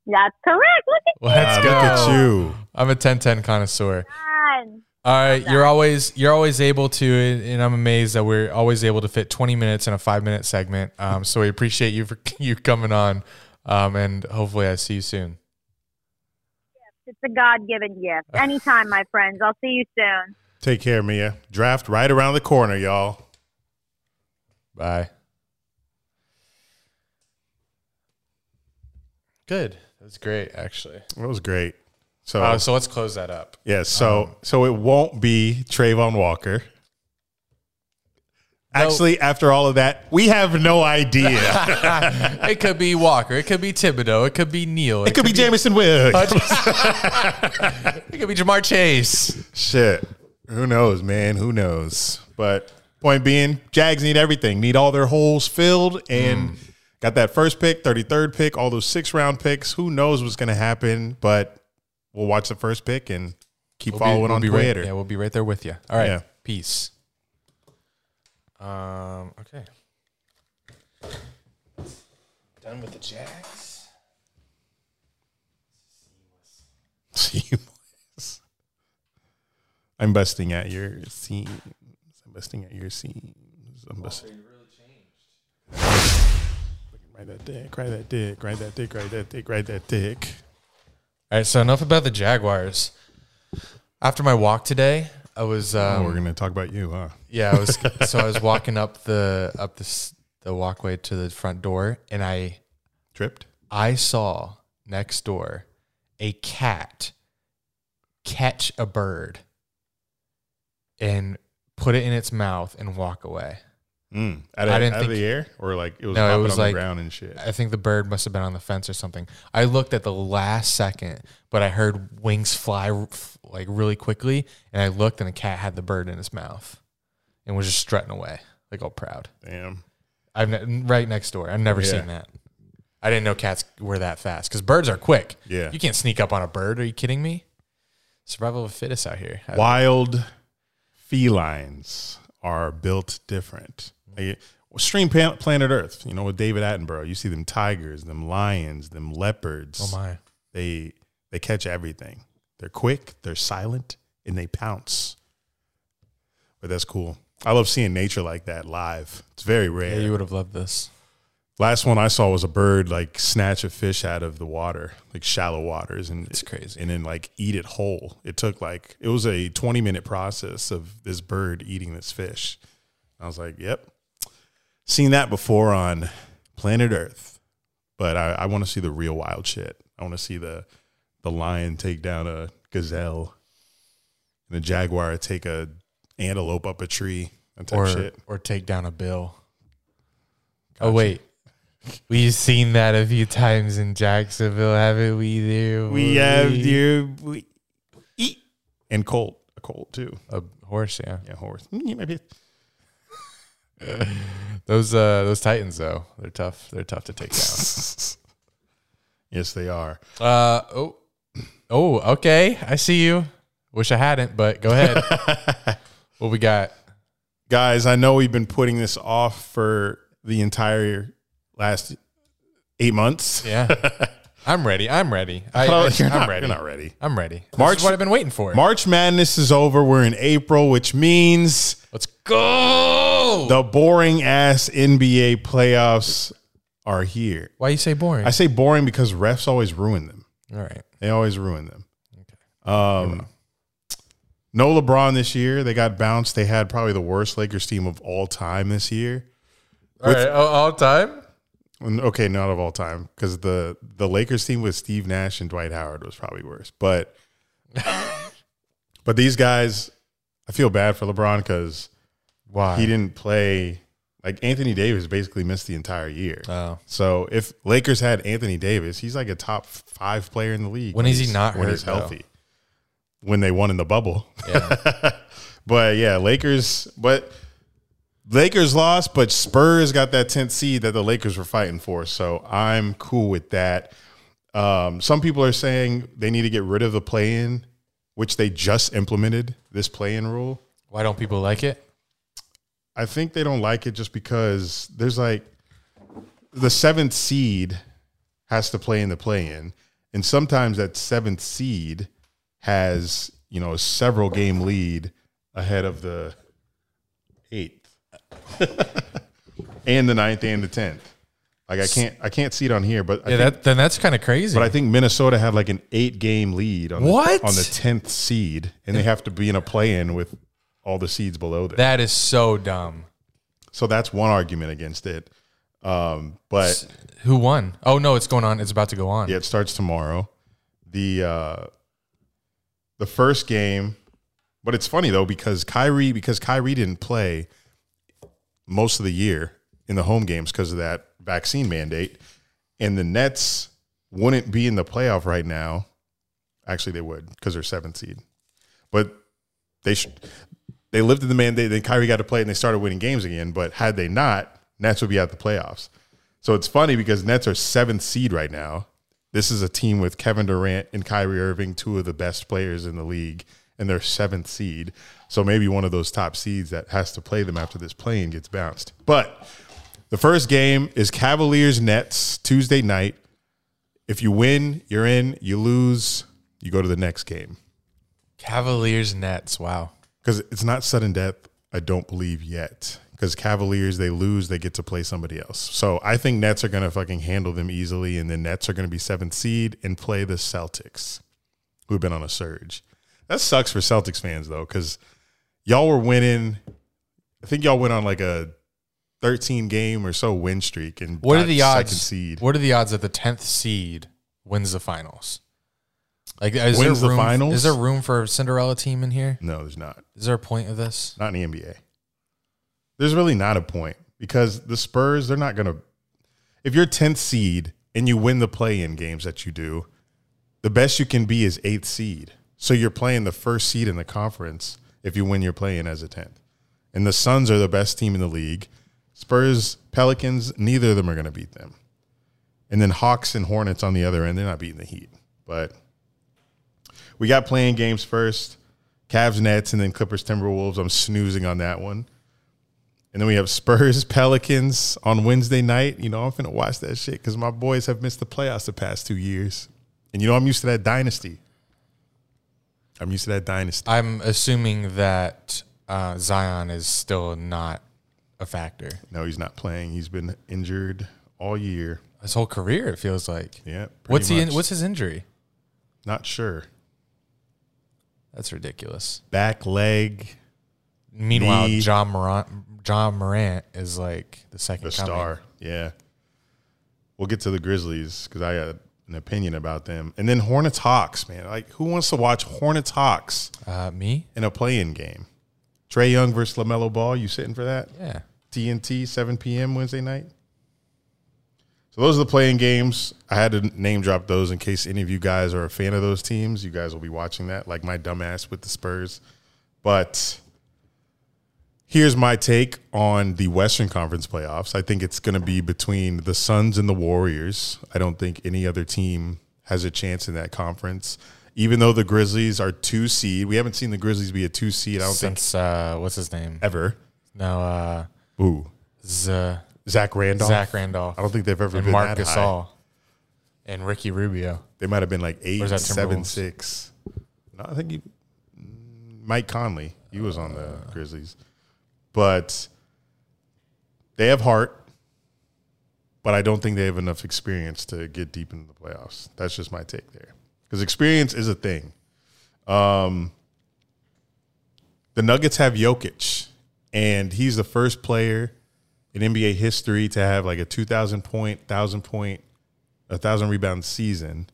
That's correct. Look at Let's go. Look at you. I'm a 1010 connoisseur. that. All right, you're always you're always able to, and I'm amazed that we're always able to fit 20 minutes in a five minute segment. Um, so we appreciate you for [laughs] you coming on, um, and hopefully I see you soon. It's a God given gift. [laughs] Anytime, my friends. I'll see you soon. Take care, Mia. Draft right around the corner, y'all. Bye. Good. That was great, actually. That was great. So, Uh, so let's close that up. yeah, so um, so it won't be Travon Walker. Actually, after all of that, we have no idea. [laughs] it could be Walker. It could be Thibodeaux. It could be Neal. it could be Jameson Williams. [laughs] It could be Ja'Marr Chase. Shit. Who knows, man? Who knows? But point being, Jags need everything. Need all their holes filled and mm. got that first pick, 33rd pick, all those six round picks. Who knows what's going to happen? But we'll watch the first pick and keep We'll be- following we'll on be Twitter. Right, yeah, we'll be right there with you. All right. Yeah. Peace. Um. Okay. Done with the Jags. Seamless. I'm busting at your seams. I'm busting at your seams. I'm busting. Ride that dick, ride that dick, ride that dick, ride that dick, ride that dick. All right. So enough about the Jaguars. After my walk today, I was. Um, oh, we're gonna talk about you, huh? Yeah, I was. [laughs] so I was walking up the up the the walkway to the front door, and I Tripped. I saw next door a cat catch a bird and put it in its mouth and walk away. Mm. Out, I of, didn't out of the air, or like it was No, it was on like- the ground and shit. I think the bird must have been on the fence or something. I looked at the last second, but I heard wings fly like really quickly, and I looked, and the cat had the bird in his mouth and was just strutting away, like all proud. Damn. I've ne- right next door. I've never Yeah. seen that. I didn't know cats were that fast because birds are quick. Yeah. you can't sneak up on a bird. Are you kidding me? Survival of the fittest out here. I- Wild felines are built different. Stream Pan- Planet Earth, you know, with David Attenborough, you see them tigers, them lions, them leopards. Oh my! They they catch everything. They're quick, they're silent, and they pounce. But that's cool. I love seeing nature like that live. It's very rare. Yeah, you would have loved this. Last one I saw was a bird like snatch a fish out of the water, like shallow waters, and It's crazy. and then like eat it whole. It took like it was a twenty minute process of this bird eating this fish. I was like, "Yep, seen that before on planet Earth," but I, I want to see the real wild shit. I want to see the the lion take down a gazelle, and a jaguar take a antelope up a tree. That type Or shit. or take down a bill. Oh wait, we've seen that a few times in Jacksonville, haven't we? There, We have deer, we eat, and colt, a colt too. a horse. Yeah, Yeah, horse. Mm, [laughs] Those uh those titans though, they're tough. They're tough to take down. [laughs] Yes, they are. Uh oh, [clears throat] oh okay. I see you. Wish I hadn't, but go ahead. [laughs] what we got? Guys, I know we've been putting this off for the entire last eight months. Yeah, I'm ready. I'm ready. I, Oh, you're, am not, ready. you're not ready. I'm ready. This March- is what I've been waiting for. March Madness is over. We're in April, which means Let's go. the boring ass NBA playoffs are here. Why you say boring? I say boring because refs always ruin them. All right. They always ruin them. Um, no LeBron this year. They got bounced. They had probably the worst Lakers team of all time this year. All right. All, all time. Okay, not of all time because the the Lakers team with Steve Nash and Dwight Howard was probably worse. But [laughs] but these guys, I feel bad for LeBron because Why? he didn't play. Like Anthony Davis basically missed the entire year. Oh. So if Lakers had Anthony Davis, he's like a top five player in the league. When is he he's- not when hurt, he's though? healthy? When they won in the bubble. Yeah. [laughs] But yeah, Lakers. But Lakers lost, but Spurs got that tenth seed that the Lakers were fighting for. So I'm cool with that. Um, some people are saying they need to get rid of the play-in, which they just implemented this play-in rule. Why don't people like it? I think they don't like it just because there's like the seventh seed has to play in the play-in, and sometimes that seventh seed has you know a several game lead ahead of the eighth, [laughs] and the ninth and the tenth. Like I can't I can't see it on here, but I Yeah, think, that then that's kind of crazy. but I think Minnesota had like an eight game lead on What? the, on the tenth seed, and they have to be in a play-in with all the seeds below them. that is so dumb. So that's one argument against it. Um, but Who won? Oh no, it's going on. It's about to go on. yeah, it starts tomorrow. The uh, the first game, but it's funny though because Kyrie because Kyrie didn't play most of the year in the home games because of that vaccine mandate, and the Nets wouldn't be in the playoff right now. Actually, they would because they're seventh seed, but they sh- they lifted the mandate. Then Kyrie got to play and they started winning games again. But had they not, Nets would be out the playoffs. So it's funny because Nets are seventh seed right now. This is a team with Kevin Durant and Kyrie Irving, two of the best players in the league, and they're seventh seed. So maybe one of those top seeds that has to play them after this play-in gets bounced. But the first game is Cavaliers Nets Tuesday night. If you win, you're in. You lose, you go to the next game. Cavaliers Nets. Wow. Because it's not sudden death, I don't believe yet. Because Cavaliers, they lose, they get to play somebody else. So I think Nets are going to fucking handle them easily, and the Nets are going to be seventh seed and play the Celtics, who've been on a surge. That sucks for Celtics fans though, because y'all were winning. I think y'all went on like a 13 game or so win streak, and What are the second odds? Seed. What are the odds that the tenth seed wins the finals? Like, is Wins there room, finals? Is there room for a Cinderella team in here? No, there's not. Is there a point of this? Not in the NBA. There's really not a point because the Spurs, they're not going to. If you're 10th seed and you win the play in games that you do, the best you can be is eighth seed. So you're playing the first seed in the conference if you win your play in as a 10th. And the Suns are the best team in the league. Spurs, Pelicans, neither of them are going to beat them. And then Hawks and Hornets on the other end, they're not beating the Heat. But we got playing games first. Cavs, Nets, and then Clippers, Timberwolves. I'm snoozing on that one. And then we have Spurs, [laughs] Pelicans on Wednesday night. You know, I'm finna watch that shit because my boys have missed the playoffs the past two years. And you know, I'm used to that dynasty. I'm used to that dynasty. I'm assuming that uh, Zion is still not a factor. No, he's not playing. He's been injured all year. His whole career, it feels like. Yeah. What's pretty he? much. What's his injury? Not sure. That's ridiculous. Back leg, Meanwhile, Knee. John Morant, John Morant is like the second the star. Yeah. We'll get to the Grizzlies because I got an opinion about them. And then Hornets Hawks, man. Like, who wants to watch Hornets Hawks Uh, me? in a play in game? Trae Young versus LaMelo Ball. You sitting for that? Yeah. TNT, 7 p.m. Wednesday night. So those are the playing games. I had to name drop those in case any of you guys are a fan of those teams. You guys will be watching that, like my dumbass with the Spurs. But here's my take on the Western Conference playoffs. I think it's going to be between the Suns and the Warriors. I don't think any other team has a chance in that conference. Even though the Grizzlies are two seed, we haven't seen the Grizzlies be a two seed. I don't think Since uh, what's his name? ever. No, uh, Ooh, Z- Zach Randolph. Zach Randolph I don't think they've ever and been Marc that high. Gasol and Ricky Rubio. They might have been like eight, seven, six. No, I think he, Mike Conley. He was on the Grizzlies, but they have heart. But I don't think they have enough experience to get deep into the playoffs. That's just my take there, because experience is a thing. Um, the Nuggets have Jokic, and he's the first player in NBA history to have like a two thousand point, thousand point, a thousand rebound season.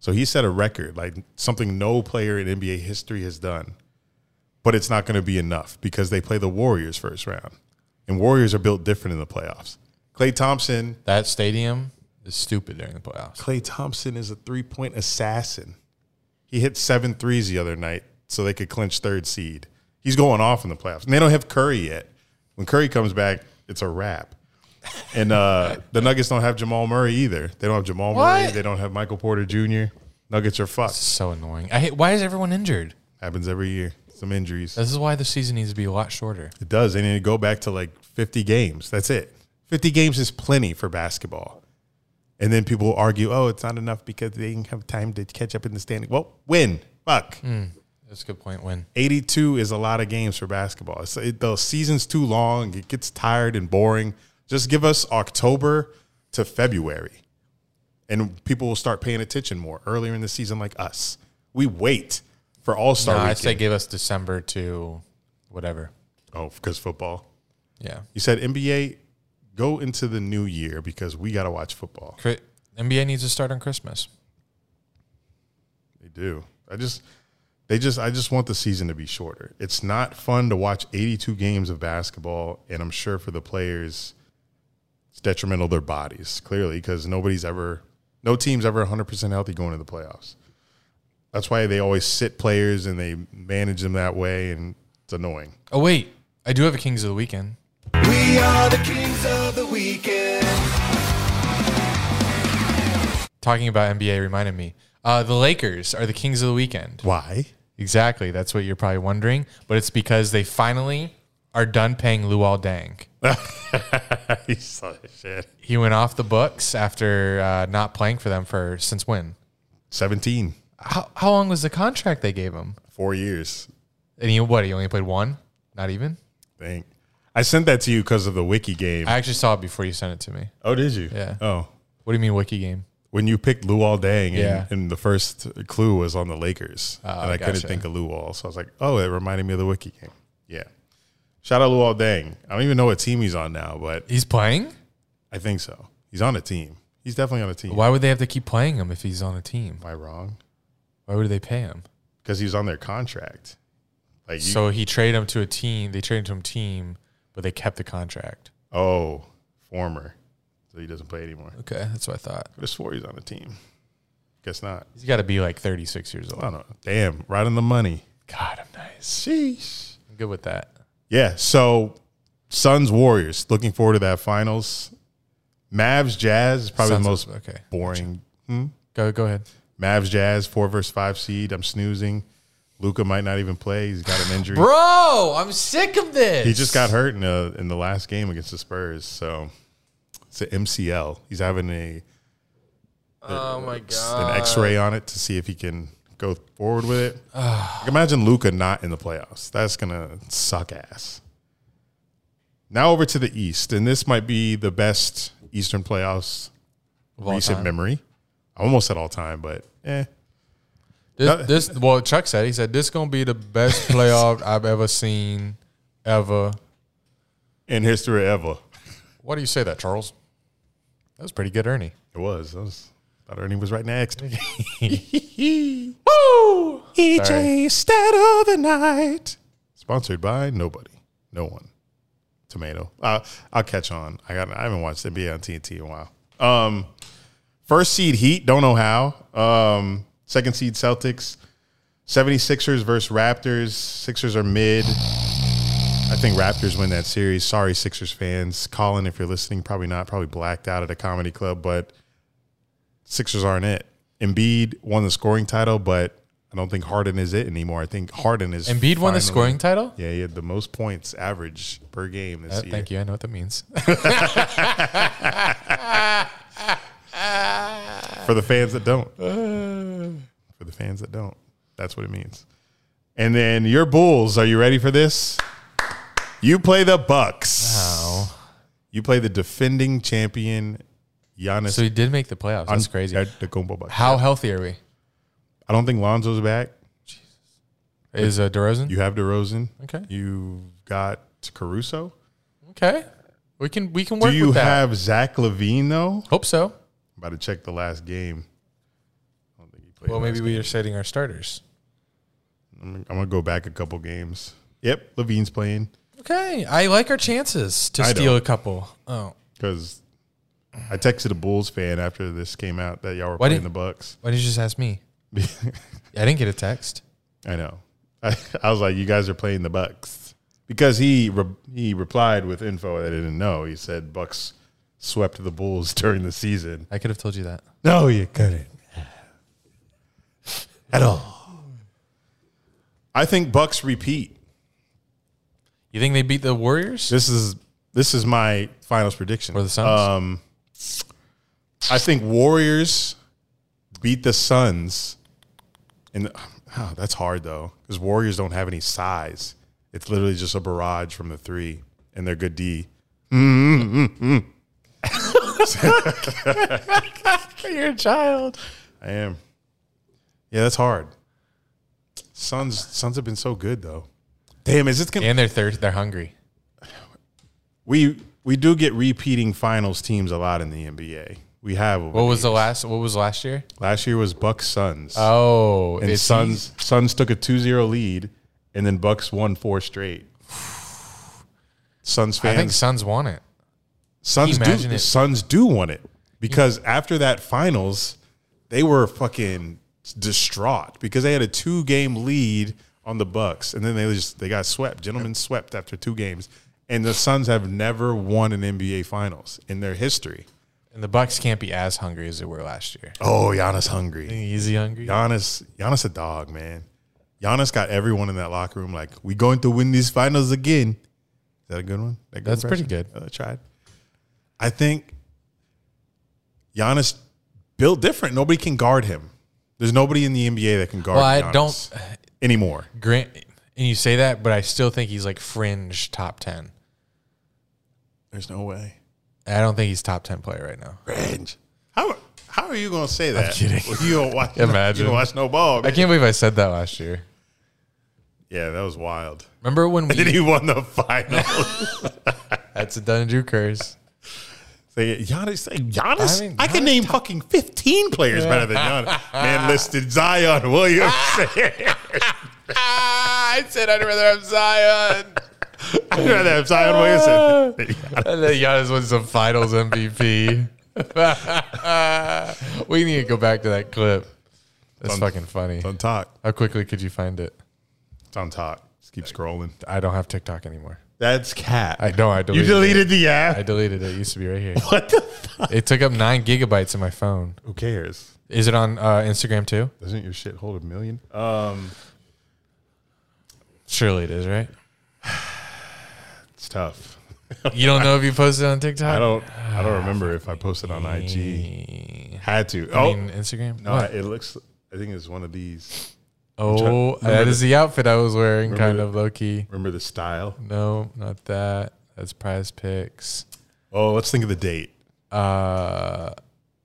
So he set a record, like something no player in NBA history has done. But it's not going to be enough because they play the Warriors first round. And Warriors are built different in the playoffs. Klay Thompson, That stadium is stupid during the playoffs. Klay Thompson is a three point assassin. He hit seven threes the other night so they could clinch third seed. He's going off in the playoffs. And they don't have Curry yet. When Curry comes back, it's a wrap. And uh, [laughs] the Nuggets don't have Jamal Murray either. They don't have Jamal Murray. They don't have Michael Porter Jr. Nuggets are fucked. So annoying. I hate, why is everyone injured? Happens every year. Some injuries. This is why the season needs to be a lot shorter. It does. They need to go back to like 50 games. That's it. 50 games is plenty for basketball. And then people will argue, oh, it's not enough because they didn't have time to catch up in the standing. Well, win. Fuck. That's a good point. Win. 82 is a lot of games for basketball. It's, it, the season's too long. It gets tired and boring. Just give us October to February. And people will start paying attention more earlier in the season, like us. We wait for All Star No, I say give us December to whatever. oh, because football. Yeah. You said NBA, go into the new year because we got to watch football. NBA needs to start on Christmas. They do. I just, they just, I just want the season to be shorter. It's not fun to watch 82 games of basketball, and I'm sure for the players, it's detrimental to their bodies clearly because nobody's ever, no team's ever 100 percent healthy going to the playoffs. That's why they always sit players and they manage them that way, and it's annoying. Oh wait, I do have a Kings of the Weekend. We are the kings of the weekend. Talking about NBA reminded me. Uh, the Lakers are the Kings of the Weekend. Why? Exactly. That's what you're probably wondering. But it's because they finally are done paying Luol Deng. [laughs] you saw that shit. He went off the books after uh, not playing for them for since when? 17, How, how long was the contract they gave him? four years. And he what? He only played one? Not even. Thank. I sent that to you because of the wiki game. I actually saw it before you sent it to me. oh, did you? Yeah. Oh, What do you mean wiki game? When you picked Luol Deng, Yeah. and, and the first clue was on the Lakers, Oh, and I couldn't think of Luol, so I was like, oh, it reminded me of the wiki game. Yeah. Shout out Luol Deng. I don't even know what team he's on now, but He's playing. I think so. He's on a team. He's definitely on a team. Why would they have to keep playing him if he's on a team? Am I wrong? Why would they pay him? because he was on their contract. Like you, So he traded him to a team. They traded him to a team, but they kept the contract. oh, former, so he doesn't play anymore. Okay, that's what I thought. Could have swore he's on the team. Guess not. He's got to be like 36 years old. I don't know. Damn, right on the money. God, I'm nice. Sheesh. I'm good with that. Yeah. So, Suns Warriors. Looking forward to that finals. Mavs Jazz is probably Sounds- the most okay. boring. Hmm? Go go ahead. Mavs Jazz four versus five seed. I'm snoozing. Luka might not even play. He's got an injury. Bro, I'm sick of this. He just got hurt in the in the last game against the Spurs. So it's an MCL. He's having a Oh my god an. X-ray on it to see if he can go forward with it. Like, imagine Luka not in the playoffs. That's gonna suck ass. Now over to the East, and this might be the best Eastern playoffs Of all recent time. memory. I almost said all time, but eh. This, this well, Chuck said he said this is gonna be the best [laughs] playoff I've ever seen, ever. In history ever. Why do you say that, Charles? That was pretty good, Ernie. It was. I was thought Ernie was right next. [laughs] [laughs] Woo! EJ stat of the night. Sponsored by nobody, no one. Tomato. Uh, I'll catch on. I got. I haven't watched NBA on TNT in a while. Um, first seed Heat. Don't know how. Um, second seed Celtics. 76ers versus Raptors. Sixers are mid. I think Raptors win that series. Sorry, Sixers fans. Colin, if you're listening, probably not. Probably blacked out at a comedy club, but Sixers aren't it. Embiid won the scoring title, but I don't think Harden is it anymore. I think Harden is. Embiid won the scoring title. Yeah, he had the most points average per game this Uh, year. thank you. I know what that means. [laughs] For the fans that don't. For the fans that don't. That's what it means. And then your Bulls, are you ready for this? You play the Bucks. Wow. You play the defending champion Giannis. So he did make the playoffs. That's crazy. Antetokounmpo Bucks. How healthy are we? I don't think Lonzo's back. Is uh, DeRozan? You have DeRozan. Okay. You've got Caruso. Okay. We can we can work. Do you have Zach LaVine though? Hope so. I'm about to check the last game. I don't think he played. Well, maybe we are setting our starters. I'm gonna go back a couple games. Yep, LaVine's playing Okay, I like our chances to I steal don't. a couple. Oh, because I texted a Bulls fan after this came out that y'all were Why playing didn't- the Bucks. why did you just ask me? [laughs] I didn't get a text. I know. I, I was like, you guys are playing the Bucks because he re- he replied with info that I didn't know. He said Bucks swept the Bulls [laughs] during the season. I could have told you that. No, you couldn't at all. I think Bucks repeat. You think they beat the Warriors? This is this is my finals prediction Or the Suns? Um, I think Warriors beat the Suns. And oh, that's hard though, because Warriors don't have any size. It's literally just a barrage from the three, and they're good D. [laughs] You're a child. I am. Yeah, that's hard. Suns Suns have been so good though. Damn, is this gonna And they're third. They're hungry. we we do get repeating finals teams a lot in the NBA. We have What was the last? What was last year? last year was Bucks Suns. Oh, and Suns Suns took a 2-0 lead and then Bucks won four straight. Suns fans, I think Suns won it. Suns do it? Suns do want it because after that finals they were fucking distraught because they had a two game lead on the Bucks and then they just they got swept. Gentlemen swept after two games. And the Suns have never won an NBA finals in their history. And the Bucks can't be as hungry as they were last year. Oh, Giannis hungry. Easy hungry. Giannis, Giannis a dog, man. Giannis got everyone in that locker room like, we going to win these finals again. Is that a good one? That good That's pretty impression? good. Uh, I tried. I think Giannis built different. Nobody can guard him. There's nobody in the NBA that can guard. Well, I Giannis don't anymore. grant. And you say that, but I still think he's like fringe top ten. There's no way. I don't think he's top ten player right now. Range. How how are you gonna say that? kidding. Well, you don't watch. [laughs] Imagine. You don't watch no ball. I can't believe I said that last year. Yeah, that was wild. Remember when [laughs] And then he won the final? [laughs] That's a Dungeon curse. Say Giannis. Giannis. I mean, I can Giannis name fucking fifteen players better than Giannis. [laughs] Man listed Zion Williamson. [laughs] I said I'd rather have Zion. [laughs] I'd rather have Zion Williamson. And then Giannis wins some Finals MVP. we need to go back to that clip. That's on- fucking funny. It's on talk. How quickly could you find it? It's on talk. Just keep scrolling. I don't have TikTok anymore. That's cat. I know I deleted. you deleted. deleted the app. I deleted it. It used to be right here. [laughs] what the fuck? It took up nine gigabytes in my phone. Who cares? Is it on uh, Instagram too? Doesn't your shit hold a million? Um, Surely it is, right? [sighs] it's tough. You don't know if you posted on [laughs] TikTok? I don't. I don't remember if I posted on [sighs] IG. Had to. I Oh mean Instagram. no! What? It looks. I think it's one of these. Oh, that is the outfit I was wearing, kind the- of low key. Remember the style? No, not that. That's Prize Picks. Oh, let's think of the date. Uh,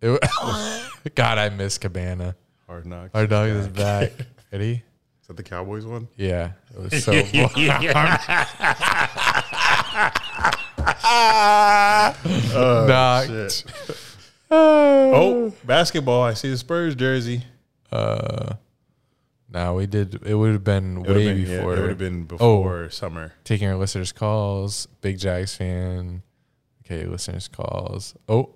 it, [laughs] God, I miss Cabana. Hard knocks. Our dog is back. [laughs] Ready? Is that the Cowboys one? Yeah, it was [laughs] so. Oh, Knocked. Oh, basketball. I see the Spurs jersey. Uh, no, we did. It would have been way been- yeah, before. it would have been oh, before summer. taking our listeners' calls. Big Jags fan. Okay, listeners' calls. Oh,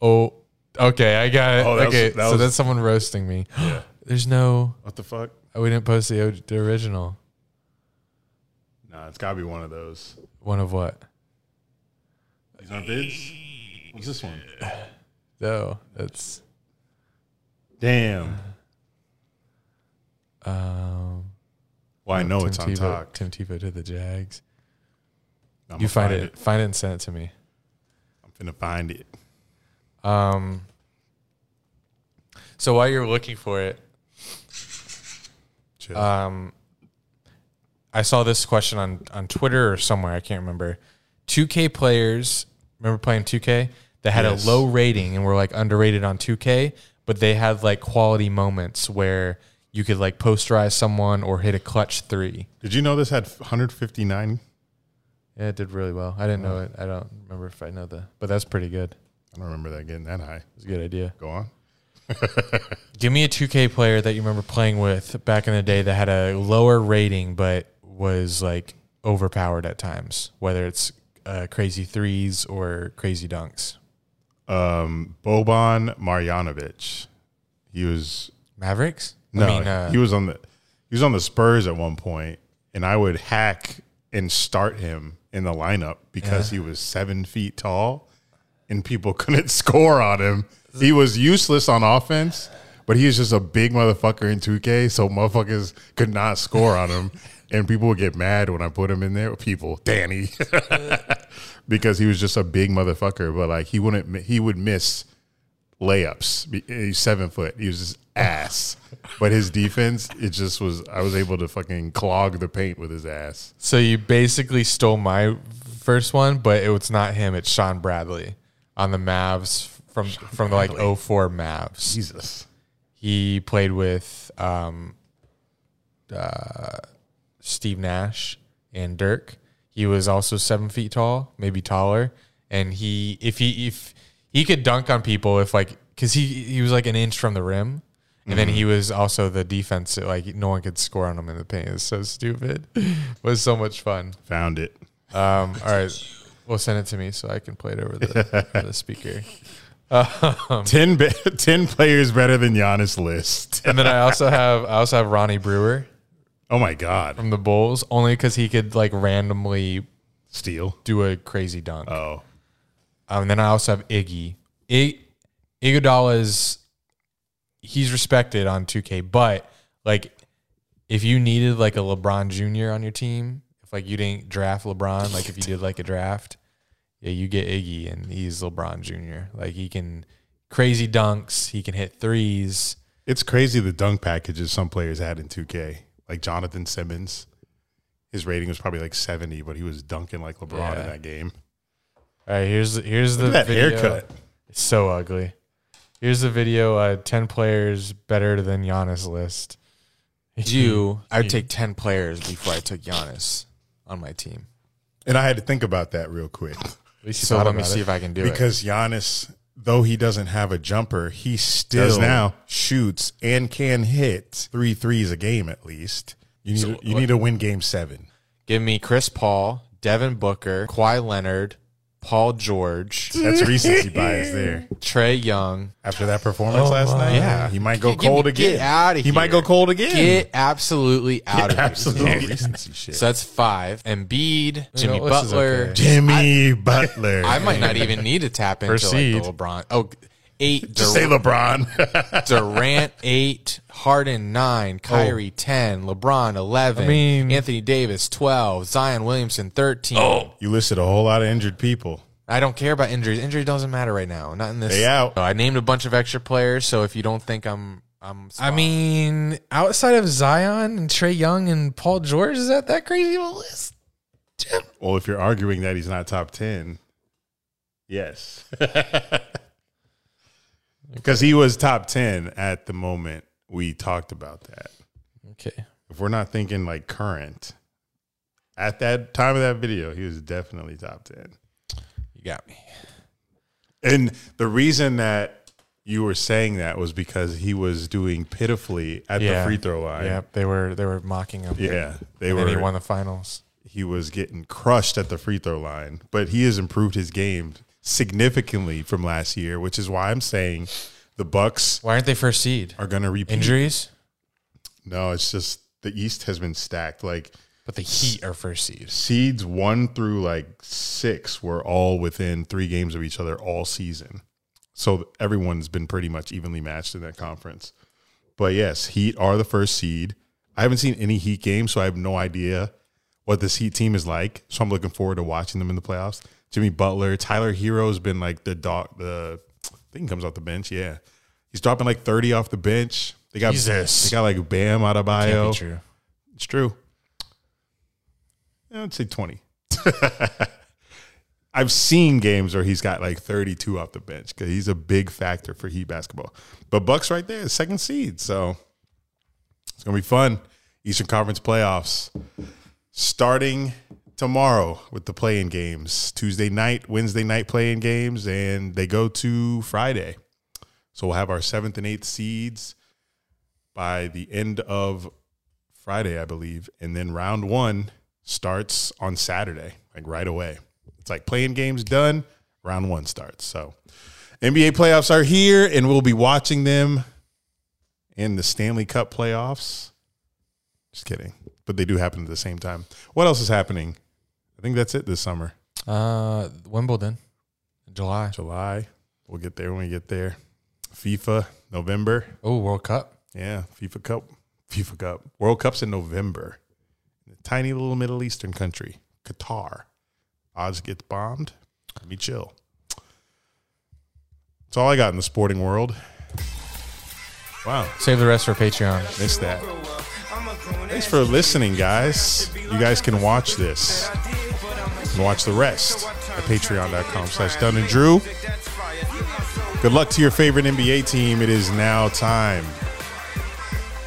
oh. Okay, I got it. Oh, that was- okay, that so was- that's someone roasting me. [gasps] [gasps] There's no. What the fuck? Oh, we didn't post the, the original. Nah, it's gotta be one of those. One of what? These aren't bids. What's this one? [sighs] No, that's Damn. Um. Well, I know Tim it's on Tebow, talk. Tim Tebow to the Jags. I'm you gonna find it, Find it and send it to me. I'm finna find it. Um. So while you're looking for it, Chill. um, I saw this question on on Twitter or somewhere. I can't remember. 2K players remember playing 2K that had Yes. a low rating and were like underrated on 2K, but they had like quality moments where you could like posterize someone or hit a clutch three. Did you know this had 159? Yeah, it did really well. I didn't know it. I don't remember if I know the, but that's pretty good. I don't remember that getting that high. It's a good idea. Go on. [laughs] Give me a 2K player that you remember playing with back in the day that had a lower rating but was like overpowered at times, whether it's uh, crazy threes or crazy dunks. Um, Boban Marjanovic. He was Mavericks? No, I mean, uh, he was on the he was on the Spurs at one point, and I would hack and start him in the lineup because he was seven feet tall, and people [laughs] couldn't score on him. He was useless on offense, but he was just a big motherfucker in 2K, so motherfuckers could not score on him, [laughs] and people would get mad when I put him in there. People, Danny, [laughs] because he was just a big motherfucker, but like he wouldn't, he would miss layups. He's seven foot. He was just ass. But his defense, it just was. I was able to fucking clog the paint with his ass. so you basically stole my first one, but it was not him. It's Shawn Bradley on the Mavs from from the like 04 Mavs. Jesus. He played with um, uh, Steve Nash and Dirk. He was also seven feet tall, maybe taller, and he if he if he could dunk on people if like because he he was like an inch from the rim, and then he was also the defense like no one could score on him in the paint. It's so stupid. it [laughs] was so much fun. Found it. Um, all right, well send it to me so I can play it over the, over the [laughs] speaker. [laughs] 10, be- 10 players better than Giannis list. And then I also have I also have Ronnie Brewer. Oh my God. from the Bulls only because he could like randomly Steal. do a crazy dunk. Oh. Um, and then I also have Iggy. I, Iguodala is he's respected on 2K, but like if you needed like a LeBron Jr. on your team, if like you didn't draft LeBron, like if you did like a draft, yeah, you get Iggy and he's LeBron Jr. Like he can crazy dunks, he can hit threes. It's crazy the dunk packages some players had in 2K. Like Jonathan Simmons. His rating was probably like 70, but he was dunking like LeBron Yeah. in that game. All right, here's here's the Look at that video. haircut. It's so ugly. Here's the video. Uh, ten players better than Giannis list. [laughs] You, I'd take 10 players before I took Giannis on my team. And I had to think about that real quick. So let me see it. if I can do it. because Giannis, though he doesn't have a jumper, he still Does now. shoots and can hit three threes a game at least. You need you need to win game seven. Give me Chris Paul, Devin Booker, Kawhi Leonard, Paul George, That's recency bias there. [laughs] Trae Young. After that performance Oh last my. night, Yeah. he might go Get- get cold me- again. Get out of He here. might go cold again. Get absolutely out of here. Absolutely recency shit. So that's five. Embiid, Jimmy know, this is Butler. okay. Jimmy Butler. I might not even need to tap into like Proceed. the LeBron. Oh, eight. just say LeBron. [laughs] Durant eight, Harden nine, oh. Kyrie ten, LeBron eleven, I mean- Anthony Davis twelve, Zion Williamson thirteen. Oh, you listed a whole lot of injured people. I don't care about injuries. Injury doesn't matter right now. Not in this. They out. Oh, I named a bunch of extra players. So if you don't think I'm, I'm. I mean, outside of Zion and Trae Young and Paul George, is that that crazy of a list? Jim? Well, if you're arguing that he's not top ten, yes, [laughs] because he was top ten at the moment we talked about that. Okay. If we're not thinking like current, at that time of that video, he was definitely top ten. you got me. And the reason that you were saying that was because he was doing pitifully at Yeah. the free throw line. Yeah, they were they were mocking him. Yeah, they and were. he won the finals. he was getting crushed at the free throw line, but he has improved his game significantly from last year, which is why I'm saying the Bucks Why aren't they first seed? are going to repeat. Injuries, No, it's just the East has been stacked. Like but the Heat are first seed. seeds one through like six were all within three games of each other all season. So everyone's been pretty much evenly matched in that conference. But yes, Heat are the first seed. I haven't seen any Heat games, so I have no idea what this Heat team is like. So I'm looking forward to watching them in the playoffs. Jimmy Butler, Tyler Herro's been like the dog. The I think he comes off the bench. Yeah, he's dropping like 30 off the bench. They got Jesus. they got like Bam Adebayo. true. It's true. I'd say 20. [laughs] I've seen games where he's got like 32 off the bench because he's a big factor for Heat basketball. But Bucks right there, second seed. So it's going to be fun. Eastern Conference playoffs starting tomorrow with the play-in games. Tuesday night, Wednesday night play-in games, and they go to Friday. So we'll have our seventh and eighth seeds by the end of Friday, I believe. And then round one starts on Saturday, like right away. It's like play-in games done, round one starts. So NBA playoffs are here, and we'll be watching them in the Stanley Cup playoffs. Just kidding. But they do happen at the same time. What else is happening? I think that's it this summer. Uh, Wimbledon, July. July. We'll get there when we get there. FIFA, November. Oh, World Cup. Yeah, FIFA Cup. FIFA Cup. World Cup's in November. Tiny little Middle Eastern country, Qatar. Odds gets bombed. Let me chill. That's all I got in the sporting world. Wow, Save the rest for Patreon. missed that. Thanks for listening, guys. You guys can watch this. Can watch the rest at patreon.com slash Dunn and Drew. Good luck to your favorite NBA team. It is now time.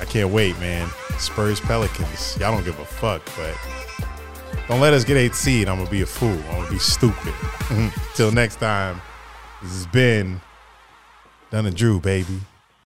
I can't wait, man. Spurs Pelicans. Y'all don't give a fuck, but don't let us get eighth seed. I'm gonna be a fool. I'm gonna be stupid. [laughs] Till next time, this has been Dunn and Drew, baby.